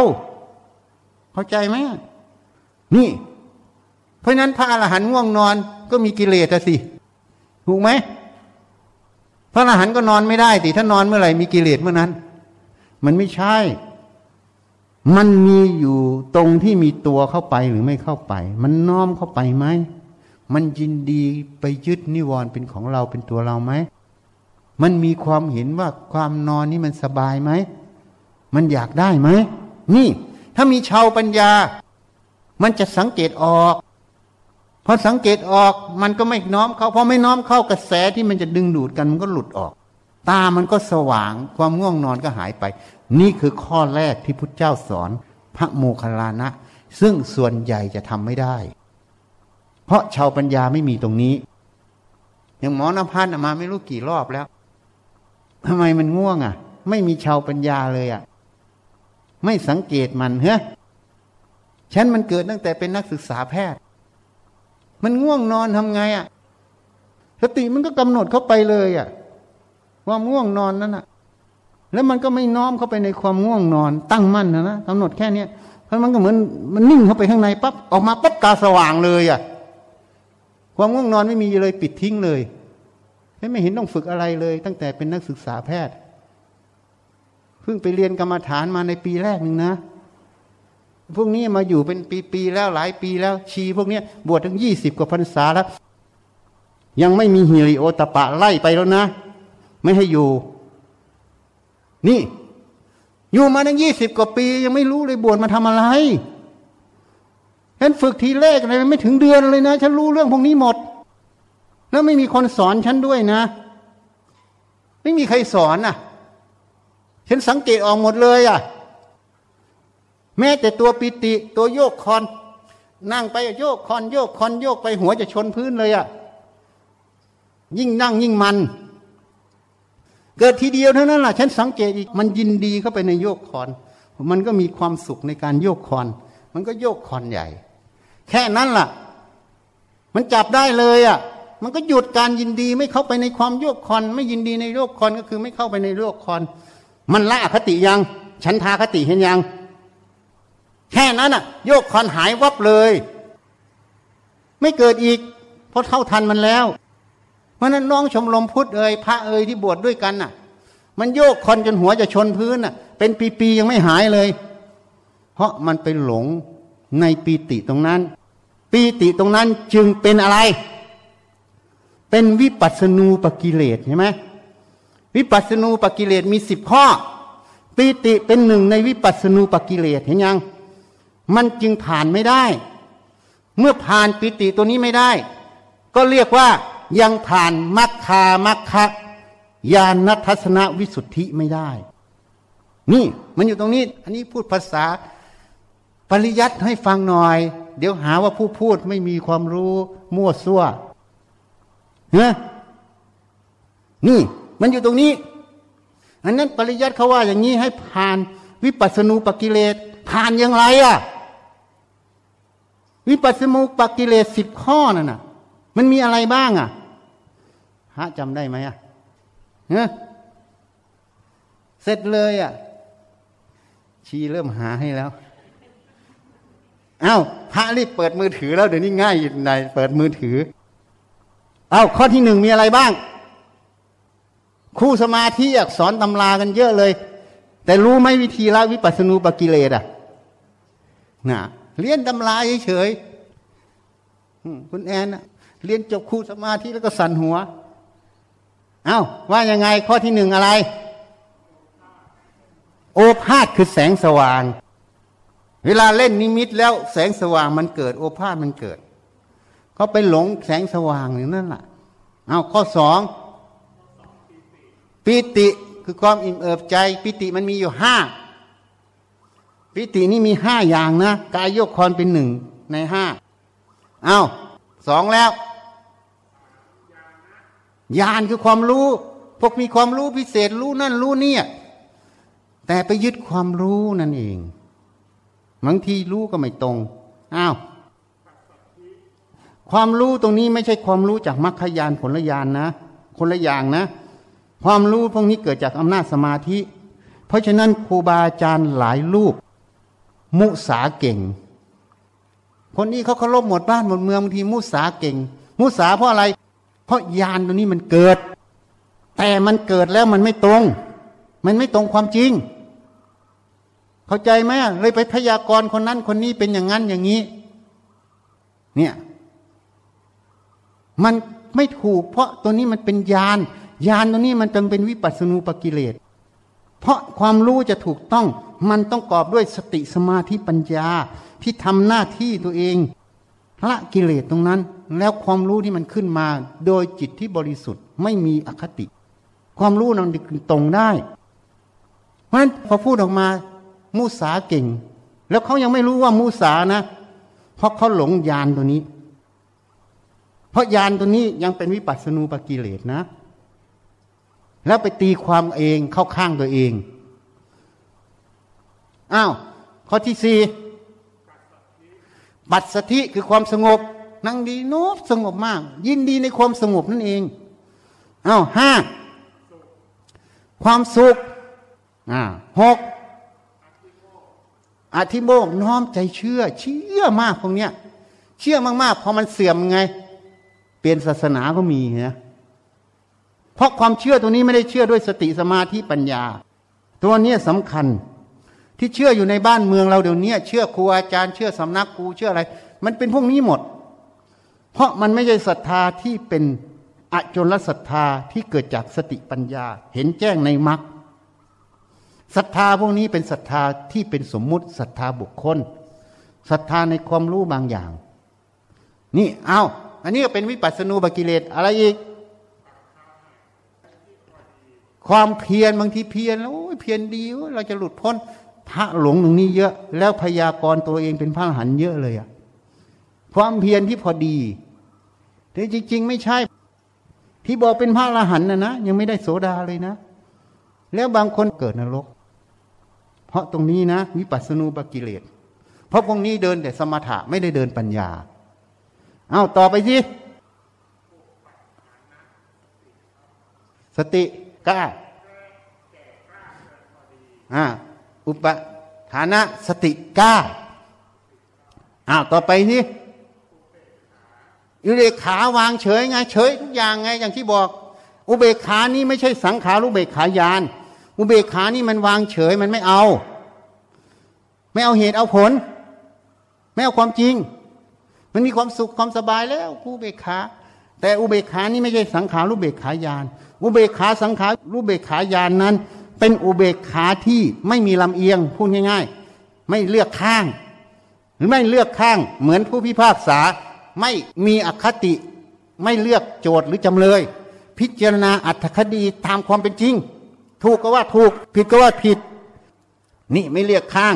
เข้าใจไหมนี่ เพราะนั้นพระอรหันต์ง่วงนอนก็มีกิเลสสิถูกไหมพระอรหันต์ก็นอนไม่ได้สิถ้านอนเมื่อไหร่มีกิเลสเมื่อนั้น มันไม่ใช่ มันมีอยู่ตรงที่มีตัวเข้าไปหรือไม่เข้าไป มันน้อมเข้าไปไหม มันยินดีไปยึดนิวรณ์เป็นของเราเป็นตัวเราไหม มันมีความเห็นว่าความนอนนี่มันสบายไหม มันอยากได้ไหม นี่ ถ้ามีชาวปัญญา มันจะสังเกตออกพอสังเกตออกมันก็ไม่น้อมเข้าพอไม่น้อมเข้ากระแสที่มันจะดึงดูดกันมันก็หลุดออก ตามันก็สว่าง ความง่วงนอนก็หายไป นี่คือข้อแรกที่พุทธเจ้าสอน พระโมคคัลลานะ ซึ่งส่วนใหญ่จะทำไม่ได้ เพราะชาวปัญญาไม่มีตรงนี้อย่างหมอนพันธ์มาไม่รู้กี่รอบแล้วทำไมมันง่วงอะ ไม่มีชาวปัญญาเลยอะ ไม่สังเกตมันเฮ้ฉันมันเกิดตั้งแต่เป็นนักศึกษาแพทย์ มันง่วงนอนทำไงอะสติมันก็กำหนดเข้าไปเลยอะ ความง่วงนอนนั้นอะแล้วมันก็ไม่น้อมเข้าไปในความง่วงนอน ตั้งมั่นนะนะกำหนดแค่เนี้ยเพราะมันก็เหมือนมันนิ่งเข้าไปข้างในปั๊บออกมาปั๊บตาสว่างเลยอะ ความง่วงนอนไม่มีเลยปิดทิ้งเลยไม่เห็นต้องฝึกอะไรเลย ตั้งแต่เป็นนักศึกษาแพทย์เพิ่งไปเรียนกรรมฐานมาในปีแรกหนึ่งนะพวกนี้มาอยู่เป็นปีๆแล้วหลายปีแล้ว ชีพวกนี้บวชทั้งยี่สิบกว่าพรรษาแล้ว ยังไม่มีฮิริโอตปะไล่ไปแล้วนะ ไม่ให้อยู่ นี่ อยู่มาตั้งยี่สิบกว่าปี ยังไม่รู้เลยบวชมาทำอะไรฉันฝึกทีแรกอะไรไม่ถึงเดือนเลยนะ ฉันรู้เรื่องพวกนี้หมด แล้วไม่มีคนสอนฉันด้วยนะ ไม่มีใครสอนน่ะ ฉันสังเกตออกหมดเลยอะ แม้แต่ตัวปิติ ตัวโยกคอน นั่งไปโยกคอนโยกคอนโยกไปหัวจะชนพื้นเลยอะ ยิ่งนั่งยิ่งมัน เกิดทีเดียวเท่านั้นแหละฉันสังเกตอีกมันยินดีเข้าไปในโยกคอน มันก็มีความสุขในการโยกคอน มันก็โยกคอนใหญ่ แค่นั้นล่ะ มันจับได้เลยอะ มันก็หยุดการยินดีไม่เข้าไปในความโยกคอน ไม่ยินดีในโยกคอนก็คือไม่เข้าไปในโยกคอน มันละคติยัง ฉันทาคติเห็นยัง แค่นั้นอะ โยกคอนหายวับเลย ไม่เกิดอีก เพราะเท่าทันมันแล้ว ราะนั้นน้องชมรมพุทธเอ่ยพระเอ่ยที่บวชดด้วยกันน่ะ มันโยกคอนจนหัวจะชนพื้นน่ะ เป็นปีๆยังไม่หายเลย เพราะมันไปหลงในปีติตรงนั้น ปีติตรงนั้นจึงเป็นอะไร เป็นวิปัสณูปกิเลสใช่ไหมวิปัสณูปกิเลสมีสิบข้อปีติเป็นหนึ่งในวิปัสณูปกิเลสเห็นยัง มันจึงผ่านไม่ได้ เมื่อผ่านปิติตัวนี้ไม่ได้ ก็เรียกว่า ยังผ่านมัคคามัคคะญาณทัศนวิสุทธิไม่ได้ นี่มันอยู่ตรงนี้ อันนี้พูดภาษาปริยัติให้ฟังหน่อย เดี๋ยวหาว่าผู้พูดไม่มีความรู้มั่วซั่วเฮ้นี่ มันอยู่ตรงนี้ อันนั้นปริยัติเขาว่าอย่างนี้ให้ผ่านวิปัสสนูปกิเลสผ่านอย่างไรอะวิปัสสนูปกิเลสสิบข้อนั่นน่ะ มันมีอะไรบ้างอะ ฮะจำได้ไหมอะเฮ้เสร็จเลยอะ ชีเริ่มหาให้แล้วเอา้าพระรีบเปิดมือถือแล้วเดี๋ยวนี้ง่ายในเปิดมือถือ เอาข้อที่หนึ่งมีอะไรบ้าง คู่สมาธิอักษรตำรากันเยอะเลย แต่รู้ไหมวิธีละวิปัสสนูปกิเลสอะนะเรียนตำราเฉยๆคุณแอนนะเรียนจบคู่สมาธิแล้วก็สั่นหัว เอา้าว่ายังไงข้อที่หนึ่งอะไร โอภาษคือแสงสว่าง เวลาเล่นนิมิตแล้วแสงสว่างมันเกิด โอภาษมันเกิด เขาไปหลงแสงสว่างอย่างนั้นแหละเอาข้อสองปิติคือความอิ่มเอิบใจ ปิติมันมีอยู่ห้าปิตินี่มีห้าอย่างนะกายโยกคอนเป็นหนึ่งในห้าเอาสองแล้ว ญาณคือความรู้ พวกมีความรู้พิเศษรู้นั่นรู้นี่แต่ไปยึดความรู้นั่นเองบางทีรู้ก็ไม่ตรงอ้าวความรู้ตรงนี้ไม่ใช่ความรู้จากมรรคยานผลยานนะคนละอย่างนะ ความรู้พวกนี้เกิดจากอำนาจสมาธิ เพราะฉะนั้นครูบาอาจารย์หลายลูกมุสาเก่ง คนนี้เขาเคารพหมดบ้านหมดเมืองบางทีมุสาเก่ง มุสาเพราะอะไร ราะยานตัวนี้มันเกิด แต่มันเกิดแล้วมันไม่ตรง มันไม่ตรงความจริง เข้าใจไหมเลยไปพยากรณ์คนนั้นคนนี้เป็นอย่างนั้นอย่างนี้ เนี่ย มันไม่ถูก เพราะตัวนี้มันเป็นญาณญาณตัวนี้มันจึงเป็นวิปัสสนูปกิเลส เพราะความรู้จะถูกต้อง มันต้องกอบด้วยสติสมาธิปัญญาที่ทำหน้าที่ตัวเองละกิเลสตรงนั้น แล้วความรู้ที่มันขึ้นมาโดยจิตที่บริสุทธิ์ไม่มีอคติ ความรู้นั้นตรงได้ เพราะฉะนั้นพอพูดออกมามูสาเก่ง แล้วเขายังไม่รู้ว่ามูสานะ เพราะเขาหลงยานตัวนี้ เพราะยานตัวนี้ยังเป็นวิปัสสนูปกิเลสนะ แล้วไปตีความเองเข้าข้างตัวเองอ้าวข้อที่สี่ปัสสธิคือความสงบ นั่งดีโน้สงบมาก ยินดีในความสงบนั่นเองเอ้าห้าความสุขอ่าหกอธิโมกน้อมใจเชื่อ เชื่อมากพวกเนี้ย เชื่อมากๆพอมันเสื่อมไง เปลี่ยนศาสนาก็มีนะเพราะความเชื่อตัวนี้ไม่ได้เชื่อด้วยสติสมาธิปัญญา ตัวนี้สำคัญ ที่เชื่ออยู่ในบ้านเมืองเราเดี๋ยวนี้เชื่อครูอาจารย์เชื่อสำนักครูเชื่ออะไร มันเป็นพวกนี้หมด เพราะมันไม่ใช่ศรัทธาที่เป็นอจลศรัทธาที่เกิดจากสติปัญญา เห็นแจ้งในมรรคศรัทธาพวกนี้เป็นศรัทธาที่เป็นสมมุติศรัทธาบุคคลศรัทธาในความรู้บางอย่าง นี่เอาอันนี้ก็เป็นวิปัสสนูบกิเลสอะไรอีก ความเพียรบางทีเพียรแล้วเพียรดีเราจะหลุดพ้น พระหลงตรงนี้เยอะ แล้วพยากรณ์ตัวเองเป็นพระหันเยอะเลยอะ ความเพียรที่พอดี แต่จริง ๆ ไม่ใช่ ที่บอกเป็นพระอรหันต์นะนะยังไม่ได้โสดาเลยนะ แล้วบางคนเกิดนรก เพราะตรงนี้นะ วิปัสสนูปกิเลสเพราะพวกนี้เดินแต่สมถะไม่ได้เดินปัญญาเอาต่อไปสิสติกล้าอ่าอุปฐานะสติก้าอ้าวต่อไปนี่ อุเบกขาวางเฉยไง เฉยทุกอย่างไง อย่างที่บอก อุเบกขานี่ไม่ใช่สังขารุเบกขายาน อุเบกขานี่มันวางเฉยมันไม่เอา ไม่เอาเหตุเอาผล ไม่เอาความจริง มันมีความสุขความสบายแล้วอุเบกขาแต่อุเบกขานี่ไม่ใช่สังขารุเบกขายาน อุเบกขาสังขารุเบกขายานนั้น เป็นอุเบกขาที่ไม่มีลำเอียงพูดง่าย ๆ ไม่เลือกข้าง หรือไม่เลือกข้างเหมือนผู้พิพากษา ไม่มีอคติไม่เลือกโจทย์หรือจำเลย พิจารณาอัตคดีตามความเป็นจริง ถูกก็ว่าถูก ผิดก็ว่าผิด นี่ไม่เลือกข้าง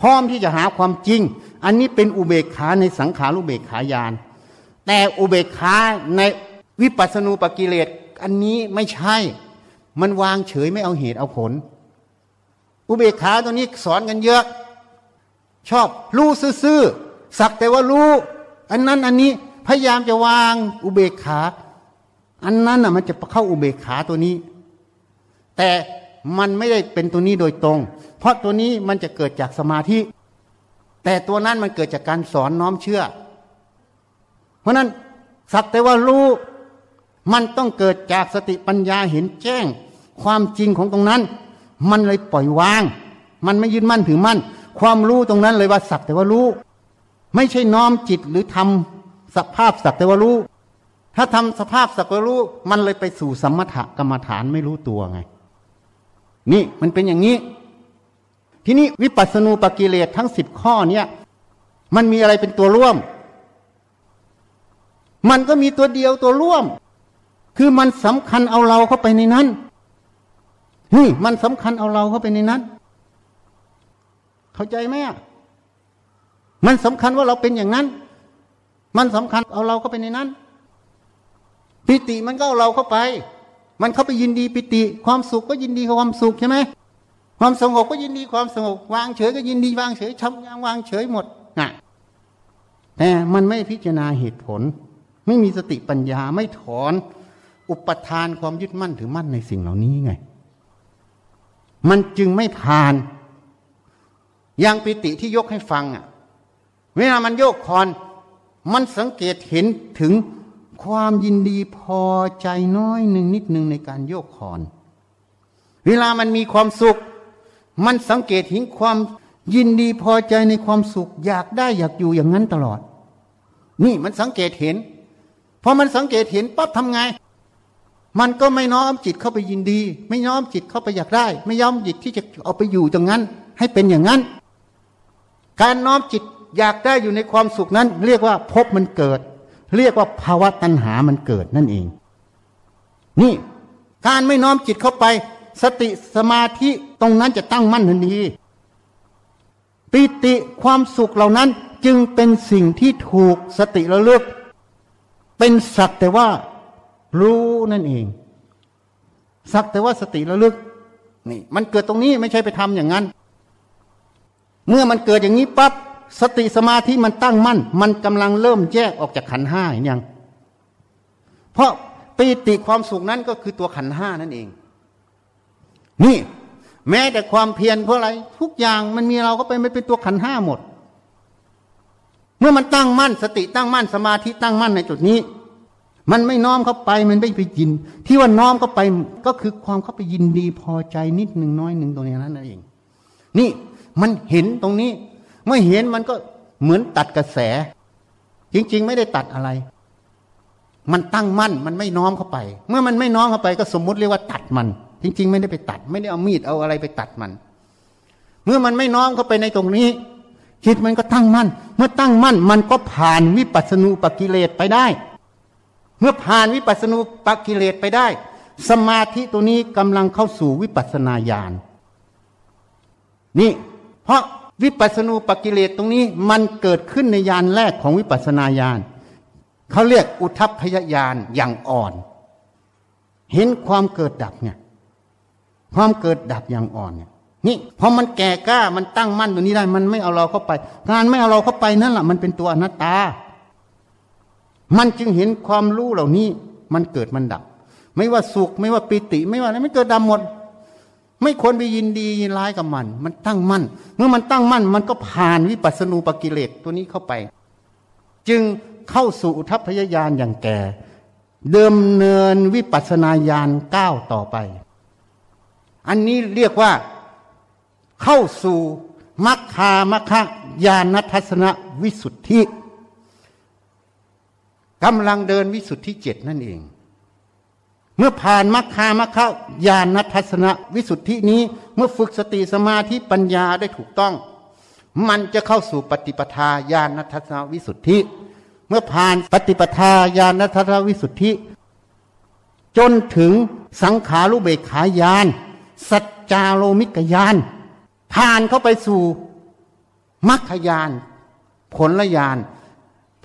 พร้อมที่จะหาความจริง อันนี้เป็นอุเบกขาในสังขารุเบกขายาน แต่อุเบกขาในวิปัสสนูปกิเลสอันนี้ไม่ใช่ มันวางเฉยไม่เอาเหตุเอาผล อุเบกขาตัวนี้สอนกันเยอะ ชอบรู้ซื่อสักแต่ว่ารู้ อันนั้นอันนี้พยายามจะวางอุเบกขา อันนั้นอะมันจะเข้าอุเบกขาตัวนี้ แต่มันไม่ได้เป็นตัวนี้โดยตรง เพราะตัวนี้มันจะเกิดจากสมาธิ แต่ตัวนั้นมันเกิดจากการสอนน้อมเชื่อ เพราะนั้นสักแต่ว่ารู้มันต้องเกิดจากสติปัญญาเห็นแจ้ง ความจริงของตรงนั้น มันเลยปล่อยวาง มันไม่ยึดมั่นถือมั่น ความรู้ตรงนั้นเลยว่าสักแต่ว่ารู้ ไม่ใช่น้อมจิตหรือทำสภาพสักแต่ว่ารู้ ถ้าทำสภาพสักแต่ว่ารู้ มันเลยไปสู่สมถกรรมฐานไม่รู้ตัวไง นี่มันเป็นอย่างนี้ ทีนี้วิปัสสนูปกิเลสทั้งสิบข้อเนี่ยมันมีอะไรเป็นตัวร่วม มันก็มีตัวเดียวตัวร่วม คือมันสำคัญเอาเราเข้าไปในนั้นนี่มันสำคัญเอาเราเข้าไปในนั้น เข้าใจไหมอะ มันสำคัญว่าเราเป็นอย่างนั้น มันสำคัญเอาเราเข้าไปในนั้น ปิติมันก็เอาเราเข้าไป มันเข้าไปยินดีปิติ ความสุขก็ยินดีกับความสุขใช่ไหมความสงบก็ยินดีความสงบวางเฉยก็ยินดีวางเฉยทำยางวางเฉยหมดนะแต่มันไม่พิจารณาเหตุผล ไม่มีสติปัญญาไม่ถอน อุปทานความยึดมั่นถือมั่นในสิ่งเหล่านี้ไง มันจึงไม่ผ่านอย่างปิติที่ยกให้ฟังอะ เวลามันโยกคอน มันสังเกตเห็นถึงความยินดีพอใจน้อยหนึ่งนิดหนึ่งในการโยกคอน เวลามันมีความสุข มันสังเกตเห็นความยินดีพอใจในความสุข อยากได้อยากอยู่อย่างนั้นตลอด นี่มันสังเกตเห็นพอมันสังเกตเห็นปั๊บทำไง มันก็ไม่น้อมจิตเข้าไปยินดี ไม่น้อมจิตเข้าไปอยากได้ ไม่ยอมจิตที่จะเอาไปอยู่ตรงนั้น ให้เป็นอย่างนั้น การน้อมจิต อยากได้อยู่ในความสุขนั้น เรียกว่าพบมันเกิด เรียกว่าภาวะตัณหามันเกิดนั่นเอง นี่การไม่น้อมจิตเข้าไป สติสมาธิตรงนั้นจะตั้งมั่นทันทีปิติความสุขเหล่านั้นจึงเป็นสิ่งที่ถูกสติระลึก เป็นสักแต่ว่า รู้นั่นเอง สักแต่ว่าสติระลึกนี่ มันเกิดตรงนี้ไม่ใช่ไปทำอย่างนั้น เมื่อมันเกิดอย่างนี้ปั๊บ สติสมาธิมันตั้งมั่น มันกำลังเริ่มแยกออกจากขันห้าอย่างเพราะปีติความสุขนั้นก็คือตัวขันห้านั่นเอง นี่ แม้แต่ความเพียรเพราะอะไร ทุกอย่างมันมีเราก็ไปไม่เป็นตัวขันห้าหมด เมื่อมันตั้งมั่น สติตั้งมั่นสมาธิตั้งมั่นในจุดนี้ มันไม่น้อมเข้าไปมันไม่ไปยิน ที่ว่าน้อมเข้าไปก็คือความเข้าไปยินดีพอใจนิดหนึ่งน้อยหนึ่งตรงนี้นั่นเอง นี่มันเห็นตรงนี้ เมื่อเห็นมันก็เหมือนตัดกระแส จริง ๆ ไม่ได้ตัดอะไร มันตั้งมั่นมันไม่น้อมเข้าไป เมื่อมันไม่น้อมเข้าไป ก็สมมุติเรียกว่าตัดมัน จริง ๆ ไม่ได้ไปตัด ไม่ได้เอามีดเอาอะไรไปตัดมัน เมื่อมันไม่น้อมเข้าไปในตรงนี้ จิตมันก็ตั้งมั่น เมื่อตั้งมั่น มันก็ผ่านวิปัสสนูปกิเลสไปได้ เมื่อผ่านวิปัสสนูปกิเลสไปได้ สมาธิตัวนี้กำลังเข้าสู่วิปัสสนาญาณนี่ เพราะ วิปัสสนูปกิเลสตรงนี้มันเกิดขึ้นในญาณแรกของวิปัสสนาญาณเขาเรียกอุทัพพยญาณอย่างอ่อน เห็นความเกิดดับเนี่ยความเกิดดับอย่างอ่อนเนี่ยนี่พอมันแก่กล้ามันตั้งมั่นตรงนี้ได้ มันไม่เอาเราเข้าไป การไม่เอาเราเข้าไปนั่นแหละมันเป็นตัวอนัตตา มันจึงเห็นความรู้เหล่านี้ มันเกิดมันดับ ไม่ว่าสุขไม่ว่าปิติ ไม่ว่าอะไรไม่เกิดดับหมด ไม่ควรไปยินดียินร้ายกับมัน มันตั้งมั่น เมื่อมันตั้งมั่น มันก็ผ่านวิปัสสนูปกิเลสตัวนี้เข้าไป จึงเข้าสู่อุทัพพยญาณอย่างแก่ เดิมเนินวิปัสสนาญาณก้าวต่อไป อันนี้เรียกว่าเข้าสู่มัคคามัคคญาณทัศนวิสุทธิกำลังเดินวิสุทธิเจ็ดนั่นเอง เมื่อผ่านมัคคามัคคญาณทัศนวิสุทธินี้ เมื่อฝึกสติสมาธิปัญญาได้ถูกต้อง มันจะเข้าสู่ปฏิปทาญาณทัศนวิสุทธิ เมื่อผ่านปฏิปทาญาณทัศนวิสุทธิ จนถึงสังขารุเบกขายาน สัจจาโลมิกยาน ผ่านเข้าไปสู่มรรคยาน ผลยาน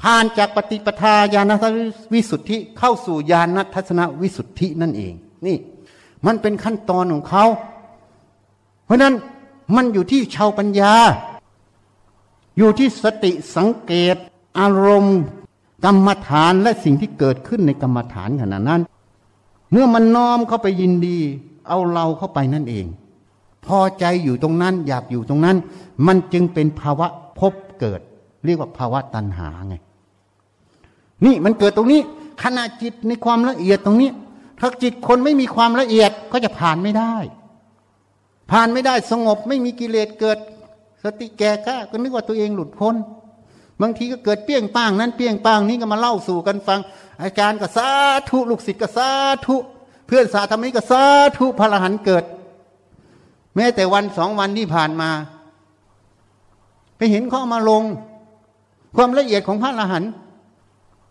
ผ่านจากปฏิปทาญาณทัศนวิสุทธิเข้าสู่ญาณทัศนวิสุทธินั่นเอง นี่ มันเป็นขั้นตอนของเขา เพราะนั้นมันอยู่ที่ชาวปัญญา อยู่ที่สติสังเกต อารมณ์ กรรมฐานและสิ่งที่เกิดขึ้นในกรรมฐานขณะนั้น เมื่อมันน้อมเข้าไปยินดี เอาเราเข้าไปนั่นเอง พอใจอยู่ตรงนั้นอยากอยู่ตรงนั้น มันจึงเป็นภาวะพบเกิด เรียกว่าภาวะตัณหาไง นี่มันเกิดตรงนี้ขณะจิตในความละเอียดตรงนี้ ถ้าจิตคนไม่มีความละเอียดก็จะผ่านไม่ได้ ผ่านไม่ได้สงบไม่มีกิเลสเกิด สติแก่ก้าก็นึกว่าตัวเองหลุดพ้นบางทีก็เกิดเปี้ยงป้างนั้นเปี้ยงป้างนี้ก็มาเล่าสู่กันฟัง อาจารย์ก็สาธุลูกศิษย์ก็สาธุ เพื่อนสาธรรมิกก็สาธุพระรหันเกิด แม้แต่วันสองวันที่ผ่านมา ไปเห็นเขามาลง ความละเอียดของพระรหันต์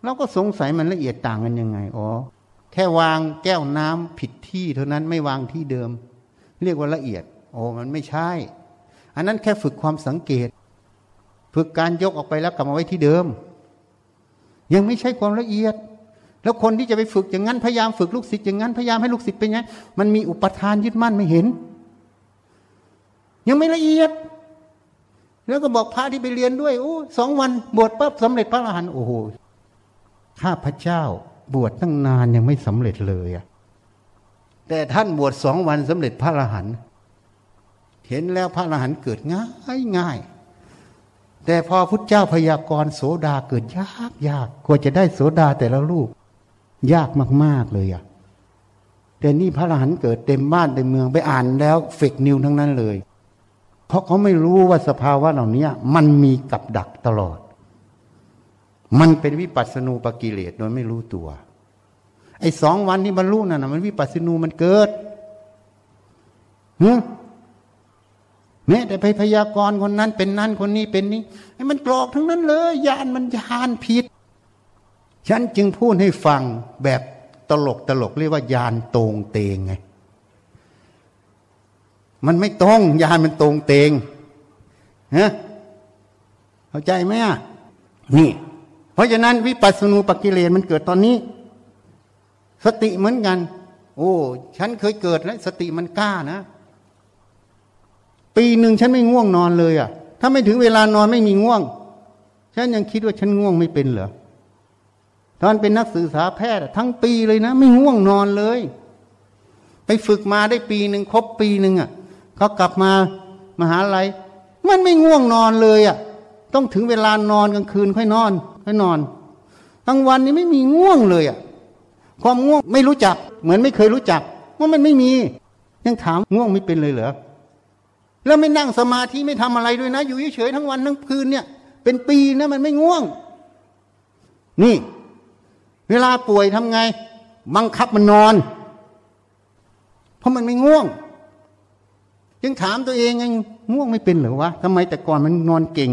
เราก็สงสัยมันละเอียดต่างกันยังไงอ๋อแค่วางแก้วน้ำผิดที่เท่านั้นไม่วางที่เดิม เรียกว่าละเอียด โอ้มันไม่ใช่ อันนั้นแค่ฝึกความสังเกต ฝึกการยกออกไปแล้วกลับมาไว้ที่เดิม ยังไม่ใช่ความละเอียด แล้วคนที่จะไปฝึกอย่างนั้นพยายามฝึกลูกศิษย์อย่างนั้นพยายามให้ลูกศิษย์เป็นไงมันมีอุปทานยึดมั่นไม่เห็น ยังไม่ละเอียด แล้วก็บอกพระที่ไปเรียนด้วยโอ้สองวันบวชปั๊บสำเร็จพระอรหันต์โอ้โห ข้าพระเจ้าบวชตั้งนานยังไม่สำเร็จเลยอะแต่ท่านบวชสองวันสำเร็จพระอรหันต์เห็นแล้วพระอรหันต์เกิดง่ายง่าย แต่พอพุทธเจ้าพยากรณ์โสดาเกิดยากยากกว่าจะได้โสดาแต่ละลูก ยากมาก ๆเลยอะแต่นี่พระอรหันต์เกิดเต็มบ้านเต็มเมืองไปอ่านแล้วเฟกนิวทั้งนั้นเลย เพราะเขาไม่รู้ว่าสภาวะเหล่านี้มันมีกับดักตลอด มันเป็นวิปัสสนูปกิเลสโดยไม่รู้ตัว ไอ้สองวันที่บรรลุนั่นนะมันวิปัสสนูมันเกิดฮึแมแม้แต่ไปพยากรณ์คนนั้นเป็นนั้นคนนี้เป็นนี้ให้มันกรอกทั้งนั้นเลยยานมันยานผิด ฉันจึงพูดให้ฟังแบบตลกตลกเรียกว่ายานตรงเตงไง มันไม่ตรงยานมันตรงเตงฮะเข้าใจไหมอะนี่ เพราะฉะนั้นวิปัสสนูปกิเลสมันเกิดตอนนี้ สติเหมือนกัน โอ้ ฉันเคยเกิดแล้ว สติมันกล้านะ ปีหนึ่งฉันไม่ง่วงนอนเลยอะ ถ้าไม่ถึงเวลานอนไม่มีง่วง ฉันยังคิดว่าฉันง่วงไม่เป็นเหรอตอนเป็นนักศึกษาแพทย์ทั้งปีเลยนะ ไม่ง่วงนอนเลย ไปฝึกมาได้ปีหนึ่งครบปีหนึ่งอะเขากลับมามหาลัยมันไม่ง่วงนอนเลยอะ ต้องถึงเวลานอนกลางคืนค่อยนอน ค่อยนอนกลางวันนี้ไม่มีง่วงเลยอะความง่วงไม่รู้จัก เหมือนไม่เคยรู้จัก ว่ามันไม่มี ยังถามง่วงไม่เป็นเลยเหรอแล้วไม่นั่งสมาธิไม่ทำอะไรด้วยนะ อยู่เฉยๆทั้งวันทั้งคืนเนี่ย เป็นปีนะมันไม่ง่วง นี่ เวลาป่วยทำไง บังคับมันนอน เพราะมันไม่ง่วง ยังถามตัวเองไงง่วงไม่เป็นหรือวะทำไมแต่ก่อนมันนอนเก่ง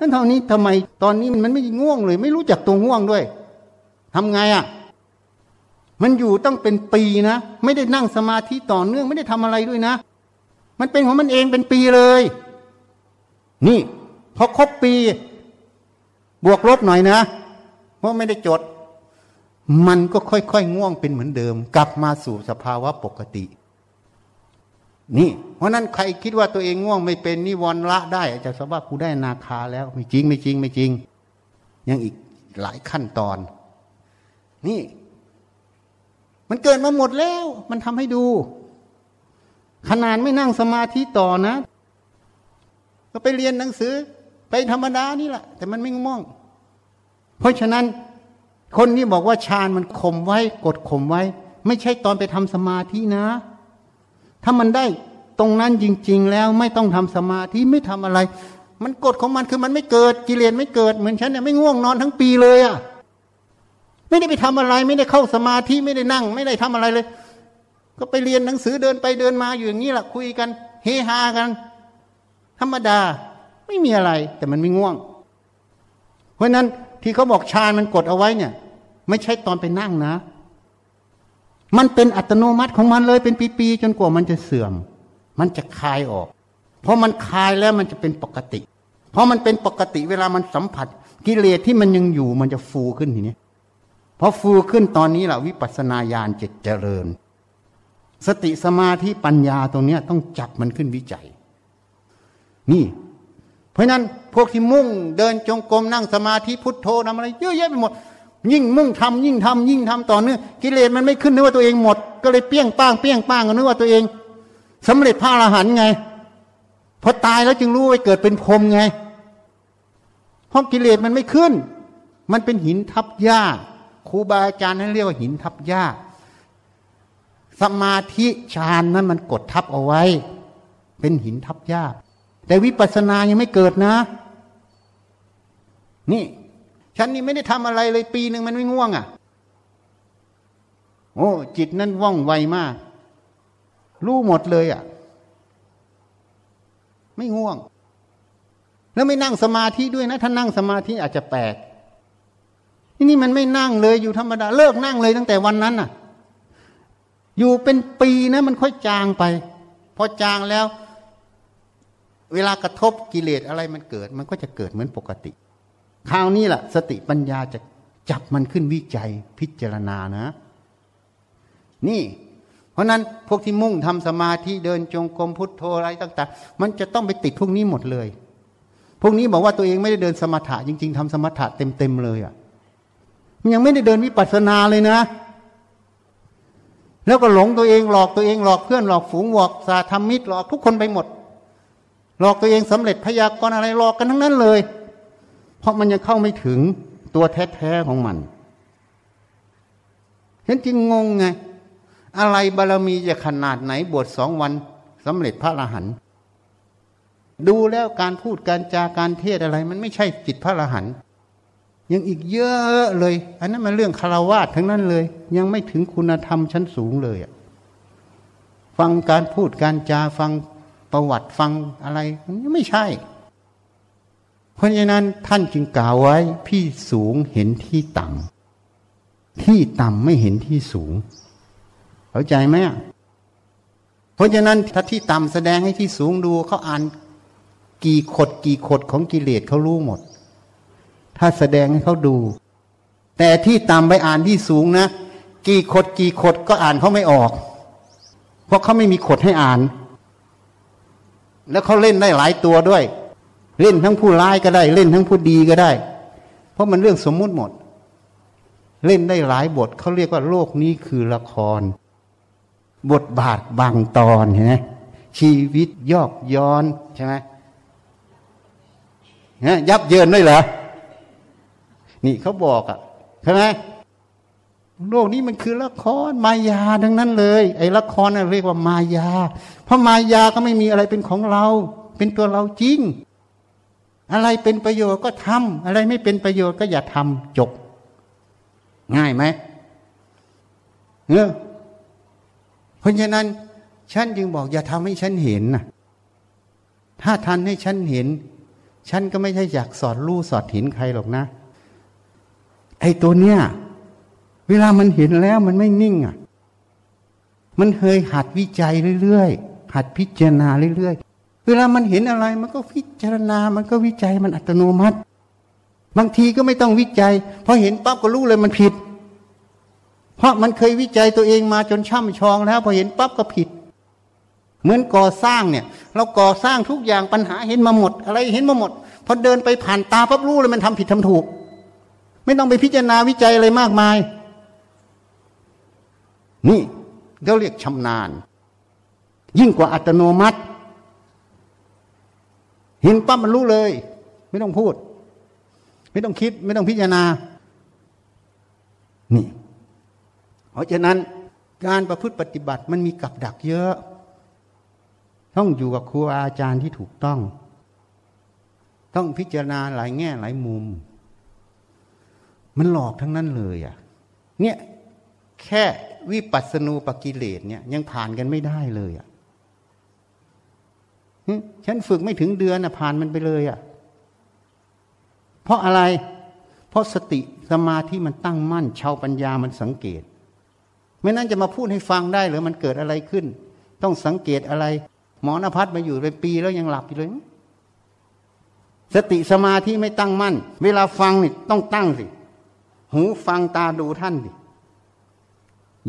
นั่นเท่านี้ทำไมตอนนี้มันไม่ง่วงเลย ไม่รู้จักตัวง่วงด้วยทำไงอะ่ะ มันอยู่ต้องเป็นปีนะ ไม่ได้นั่งสมาธิต่อเนื่องไม่ได้ทำอะไรด้วยนะ มันเป็นของมันเองเป็นปีเลย นี่พอครบปี บวกลบหน่อยนะ เพราะไม่ได้จด มันก็ค่อยๆง่วงเป็นเหมือนเดิม กลับมาสู่สภาวะปกติ นี่ เพราะนั้นใครคิดว่าตัวเองง่วงไม่เป็นนิวรณ์ละได้จะสว่ากูได้นาคาแล้วไม่จริงไม่จริงไม่จริง ยังอีกหลายขั้นตอน นี่ มันเกิดมาหมดแล้ว มันทำให้ดู ขนาดไม่นั่งสมาธิต่อนะ ก็ไปเรียนหนังสือ ไปธรรมดานี่แหละแต่มันไม่ง่วง เพราะฉะนั้น คนที่บอกว่าฌานมันข่มไว้ กดข่มไว้ ไม่ใช่ตอนไปทำสมาธินะ ถ้ามันได้ตรงนั้นจริง ๆ แล้วไม่ต้องทำสมาธิไม่ทำอะไร มันกฎของมันคือมันไม่เกิดกิเลสไม่เกิดเหมือนฉันเนี่ยไม่ง่วงนอนทั้งปีเลยอะ่ะไม่ได้ไปทำอะไร ไม่ได้เข้าสมาธิไม่ได้นั่ง ไม่ได้ทำอะไรเลย ก็ไปเรียนหนังสือเดินไปเดินมาอยู่อย่างนี้แหละคุยกัน เฮฮากัน ธรรมดาไม่มีอะไร แต่มันไม่ง่วง เพราะนั้นที่เขาบอกฌานมันกดเอาไว้เนี่ย ไม่ใช่ตอนไปนั่งนะ มันเป็นอัตโนมัติของมันเลยเป็นปีๆจนกว่ามันจะเสื่อม มันจะคลายออก เพราะมันคลายแล้วมันจะเป็นปกติ เพราะมันเป็นปกติเวลามันสัมผัส กิเลสที่มันยังอยู่มันจะฟูขึ้นทีนี้พอฟูขึ้นตอนนี้แหละวิปัสสนาญาณจะเจริญ สติสมาธิปัญญาตรงนี้ต้องจับมันขึ้นวิจัย นี่ เพราะนั้นพวกที่มุ่งเดินจงกรมนั่งสมาธิพุทโธทำอะไร เยอะแยะไปหมด ยิ่งมุ่งทำยิ่งทำยิ่งทำต่อเนื่องกิเลสมันไม่ขึ้นนึกว่าตัวเองหมด ก็เลยเปี้ยงป้างเปี้ยงป้างก็นึกว่าตัวเองสำเร็จพระอรหันต์ไงพอตายแล้วจึงรู้ว่าเกิดเป็นพรมไงเพราะกิเลสมันไม่ขึ้น มันเป็นหินทับหญ้าครูบาอาจารย์นั้นเรียกว่าหินทับหญ้าสมาธิฌานนั้นมันกดทับเอาไว้ เป็นหินทับหญ้าแต่วิปัสสนายังไม่เกิดนะ นี่ ฉันนี่ไม่ได้ทำอะไรเลยปีหนึ่งมันไม่ง่วงอะ โอ้จิตนั้นว่องไวมาก รู้หมดเลยอะ ไม่ง่วง แล้วไม่นั่งสมาธิด้วยนะ ถ้านั่งสมาธิอาจจะแปลกที่นี่มันไม่นั่งเลยอยู่ธรรมดา เลิกนั่งเลยตั้งแต่วันนั้นน่ะ อยู่เป็นปีนะมันค่อยจางไป พอจางแล้ว เวลากระทบกิเลสอะไรมันเกิด มันก็จะเกิดเหมือนปกติ คราวนี้แหละสติปัญญาจะจับมันขึ้นวิจัยพิจารณานะ นี่ เพราะนั้นพวกที่มุ่งทำสมาธิเดินจงกรมพุทโธอะไรต่างๆ มันจะต้องไปติดพวกนี้หมดเลย พวกนี้บอกว่าตัวเองไม่ได้เดินสมถะจริง ๆทำสมถะเต็มๆเลยอะ่ะมันยังไม่ได้เดินวิปัสสนาเลยนะ แล้วก็หลงตัวเองหลอกตัวเองหลอกเพื่อนหลอกฝูงหลอกสาธรรมิตรหลอกทุกคนไปหมด หลอกตัวเองสำเร็จพยากรณ์อะไรหลอกกันทั้งนั้นเลย เพราะมันยังเข้าไม่ถึงตัวแท้ๆของมันฉันจึงงงไง อะไรบารมีจะขนาดไหนบวชสองวันสำเร็จพระอรหันต์ดูแล้วการพูดการจาการเทศอะไร มันไม่ใช่จิตพระอรหันต์ยังอีกเยอะเลย อันนั้นมันเรื่องคารวะทั้งนั้นเลย ยังไม่ถึงคุณธรรมชั้นสูงเลยฟังการพูดการจาฟังประวัติฟังอะไรมันไม่ใช่ เพราะฉะนั้นท่านจึงกล่าวไว้พี่สูงเห็นที่ต่ำที่ต่ำไม่เห็นที่สูง เข้าใจไหมเพราะฉะนั้นถ้าที่ต่ำแสดงให้ที่สูงดูเขาอ่านกี่ขดกี่ขดของกิเลสเขารู้หมด ถ้าแสดงให้เขาดู แต่ที่ต่ำไปอ่านที่สูงนะ กี่ขดกี่ขดก็อ่านเขาไม่ออก เพราะเขาไม่มีขดให้อ่าน แล้วเขาเล่นได้หลายตัวด้วย เล่นทั้งผู้ร้ายก็ได้ เล่นทั้งผู้ดีก็ได้ เพราะมันเรื่องสมมุติหมด เล่นได้หลายบทเขาเรียกว่าโลกนี้คือละคร บทบาทบางตอนเห็นไหมชีวิตยอกย้อนใช่ไหมนะยับเยินด้วยเหรอ นี่เขาบอกอะ่ะใช่ไหมโลกนี้มันคือละครมายาทั้งนั้นเลย ไอ้ละครน่ะเรียกว่ามายา เพราะมายาก็ไม่มีอะไรเป็นของเรา เป็นตัวเราจริง อะไรเป็นประโยชน์ก็ทำอะไรไม่เป็นประโยชน์ก็อย่าทำจบ ง่ายไหมเออเพราะฉะนั้น ฉันจึงบอกอย่าทำให้ฉันเห็นนะถ้าทันให้ฉันเห็น ฉันก็ไม่ใช่อยากสอดรู้สอดเห็นใครหรอกนะ ไอ้ตัวเนี้ยเวลามันเห็นแล้วมันไม่นิ่งอะ มันเคยหัดวิจัยเรื่อยๆ หัดพิจารณาเรื่อยๆ เวลามันเห็นอะไรมันก็พิจารณา มันก็วิจัยมันอัตโนมัติ บางทีก็ไม่ต้องวิจัยพอเห็นปั๊บก็รู้เลยมันผิด เพราะมันเคยวิจัยตัวเองมาจนช่ำชองแล้ว พอเห็นปั๊บก็ผิด เหมือนก่อสร้างเนี่ย เราก่อสร้างทุกอย่างปัญหาเห็นมาหมด อะไรเห็นมาหมดพอเดินไปผ่านตาปั๊บรู้เลยมันทำผิดทำถูก ไม่ต้องไปพิจารณาวิจัยอะไรมากมาย นี่เขาเรียกชำนาญ ยิ่งกว่าอัตโนมัติ เห็นปั๊บมันรู้เลย ไม่ต้องพูด ไม่ต้องคิด ไม่ต้องพิจารณา นี่ เพราะฉะนั้นการประพฤติปฏิบัติมันมีกับดักเยอะ ต้องอยู่กับครูอาจารย์ที่ถูกต้อง ต้องพิจารณาหลายแง่หลายมุม มันหลอกทั้งนั้นเลยอะ เนี่ยแค่วิปัสสนูปกิเลสเนี่ย ยังผ่านกันไม่ได้เลยอะ ฉันฝึกไม่ถึงเดือนอะผ่านมันไปเลยอะ เพราะอะไร เพราะสติสมาธิมันตั้งมั่น ชาวปัญญามันสังเกต ไม่นั้นจะมาพูดให้ฟังได้หรือมันเกิดอะไรขึ้น ต้องสังเกตอะไร หมอนภัทรมาอยู่เป็นปีแล้วยังหลับอยู่เลย สติสมาธิไม่ตั้งมั่น เวลาฟังนี่ต้องตั้งสิ หูฟังตาดูท่านสิ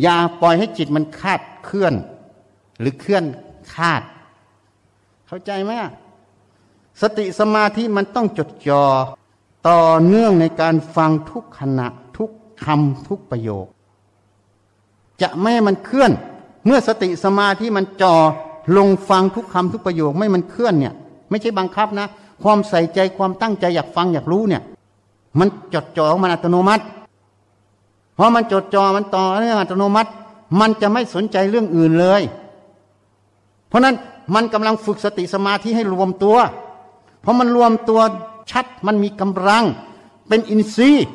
อย่าปล่อยให้จิตมันคาดเคลื่อน หรือเคลื่อนคาด เข้าใจไหมสติสมาธิมันต้องจดจ่อต่อเนื่องในการฟังทุกขณะทุกคำทุกประโยค จะไม่มันเคลื่อน เมื่อสติสมาธิมันจ่อลงฟังทุกคำทุกประโยคไม่มันเคลื่อนเนี่ย ไม่ใช่บังคับนะ ความใส่ใจความตั้งใจอยากฟังอยากรู้เนี่ย มันจดจ่อมันอัตโนมัติเพราะมันจดจ่อมันต่อเนื่องอัตโนมัติ มันจะไม่สนใจเรื่องอื่นเลย เพราะนั้น มันกำลังฝึกสติสมาธิให้รวมตัว เพราะมันรวมตัวชัดมันมีกำลัง เป็นอินทรีย์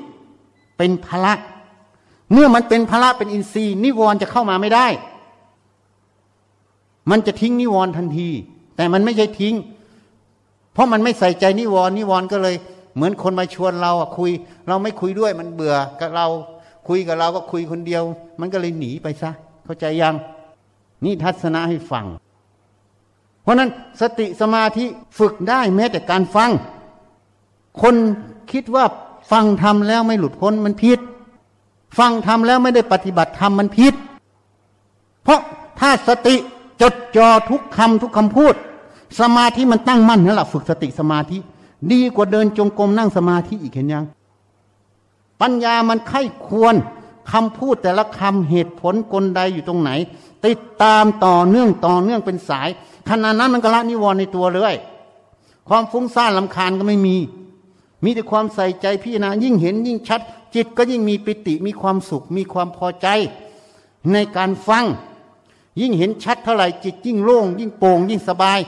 เป็นพละ เมื่อมันเป็นพละเป็นอินทรีย์ นิวรณ์จะเข้ามาไม่ได้ มันจะทิ้งนิวรณ์ทันที แต่มันไม่ใช่ทิ้ง เพราะมันไม่ใส่ใจนิวรณ์นิวรณ์ก็เลย เหมือนคนมาชวนเราคุย เราไม่คุยด้วยมันเบื่อกับเราคุยกับเราก็คุยคนเดียว มันก็เลยหนีไปซะ เข้าใจยัง นี่ทัศนะให้ฟัง เพราะนั้นสติสมาธิฝึกได้แม้แต่การฟัง คนคิดว่าฟังทำแล้วไม่หลุดพ้นมันผิด ฟังทำแล้วไม่ได้ปฏิบัติธรรมมันผิด เพราะถ้าสติจดจ่อทุกคำทุกคำพูด สมาธิมันตั้งมั่นนั่นแหละฝึกสติสมาธิ ดีกว่าเดินจงกรมนั่งสมาธิอีกเห็นยัง ปัญญามันไข้ควรคำพูดแต่ละคำเหตุผลกลใดอยู่ตรงไหน ติดตามต่อเนื่องต่อเนื่องเป็นสาย ขณะนั้นมันก็ละนิวรณ์ในตัวเลย ความฟุ้งซ่านลำคาญก็ไม่มี มีแต่ความใส่ใจพี่นะยิ่งเห็นยิ่งชัด จิตก็ยิ่งมีปิติมีความสุข มีความพอใจ ในการฟัง ยิ่งเห็นชัดเท่าไหร่จิตยิ่งโล่ง ยิ่งโปร่งยิ่งสบาย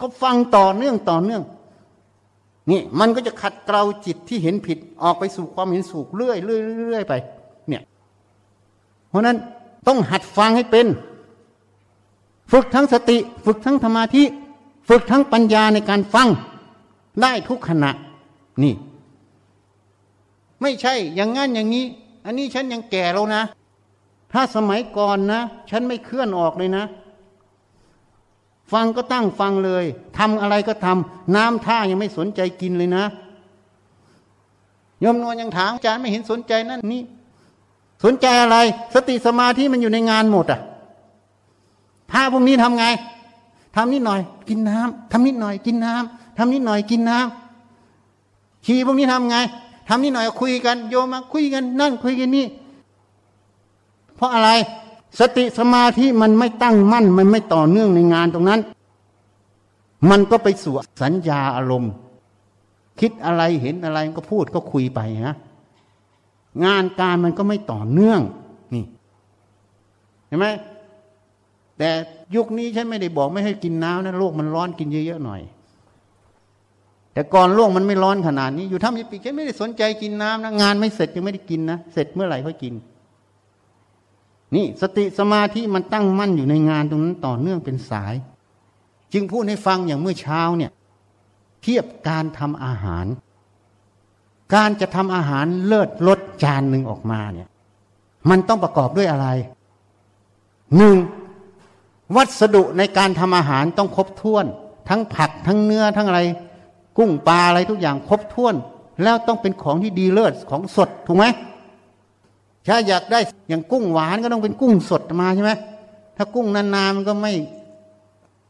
ก็ฟังต่อเนื่องต่อเนื่องนี่มันก็จะขัดเกลาจิตที่เห็นผิดออกไปสู่ความเห็นสูกเรื่อยเรื่อยเรื่อยไป เนี่ย เพราะนั้นต้องหัดฟังให้เป็น ฝึกทั้งสติ ฝึกทั้งธรรมาธิฝึกทั้งปัญญาในการฟัง ได้ทุกขณะ นี่ ไม่ใช่อย่างงั้นอย่างนี้ อันนี้ฉันยังแก่แล้วนะ ถ้าสมัยก่อนนะ ฉันไม่เคลื่อนออกเลยนะ ฟังก็ตั้งฟังเลยทำอะไรก็ทำน้ำท่ายังไม่สนใจกินเลยนะยมนวลยังถามอาจารย์ไม่เห็นสนใจนั่นนี่สนใจอะไร สติสมาธิมันอยู่ในงานหมดอะ ถ้าพวกนี้ทำไงทำนิดหน่อย กินน้ำทำนิดหน่อย กินน้ำทำนิดหน่อยกินน้ำขี่พวกนี้ทำไงทำนิดหน่อยคุยกันโยมมาคุยกันนั่นคุยกันนี่ เพราะอะไรสติสมาธิมันไม่ตั้งมั่น มันไม่ต่อเนื่องในงานตรงนั้น มันก็ไปสู่สัญญาอารมณ์ คิดอะไรเห็นอะไรก็พูดก็คุยไปฮะงานการมันก็ไม่ต่อเนื่องนี่เห็นไหม แต่ยุคนี้ฉันไม่ได้บอกไม่ให้กินน้ำนะโลกมันร้อนกินเยอะๆหน่อย แต่ก่อนโลกมันไม่ร้อนขนาดนี้อยู่ทำยี่ปีฉันไม่ได้สนใจกินน้ำนะงานไม่เสร็จยังไม่ได้กินนะเสร็จเมื่อไหร่ค่อยกิน นี่สติสมาธิมันตั้งมั่นอยู่ในงานตรงนั้นต่อเนื่องเป็นสาย จึงพูดให้ฟังอย่างเมื่อเช้าเนี่ย เทียบการทำอาหาร การจะทำอาหารเลิศรสจานหนึ่งออกมาเนี่ย มันต้องประกอบด้วยอะไรหนึ่ง วัสดุในการทำอาหารต้องครบถ้วน ทั้งผักทั้งเนื้อทั้งอะไร กุ้งปลาอะไรทุกอย่างครบถ้วน แล้วต้องเป็นของที่ดีเลิศของสดถูกไหมถ้าอยากได้อย่างกุ้งหวานก็ต้องเป็นกุ้งสดมาใช่ไหมถ้ากุ้งนานๆมันก็ไม่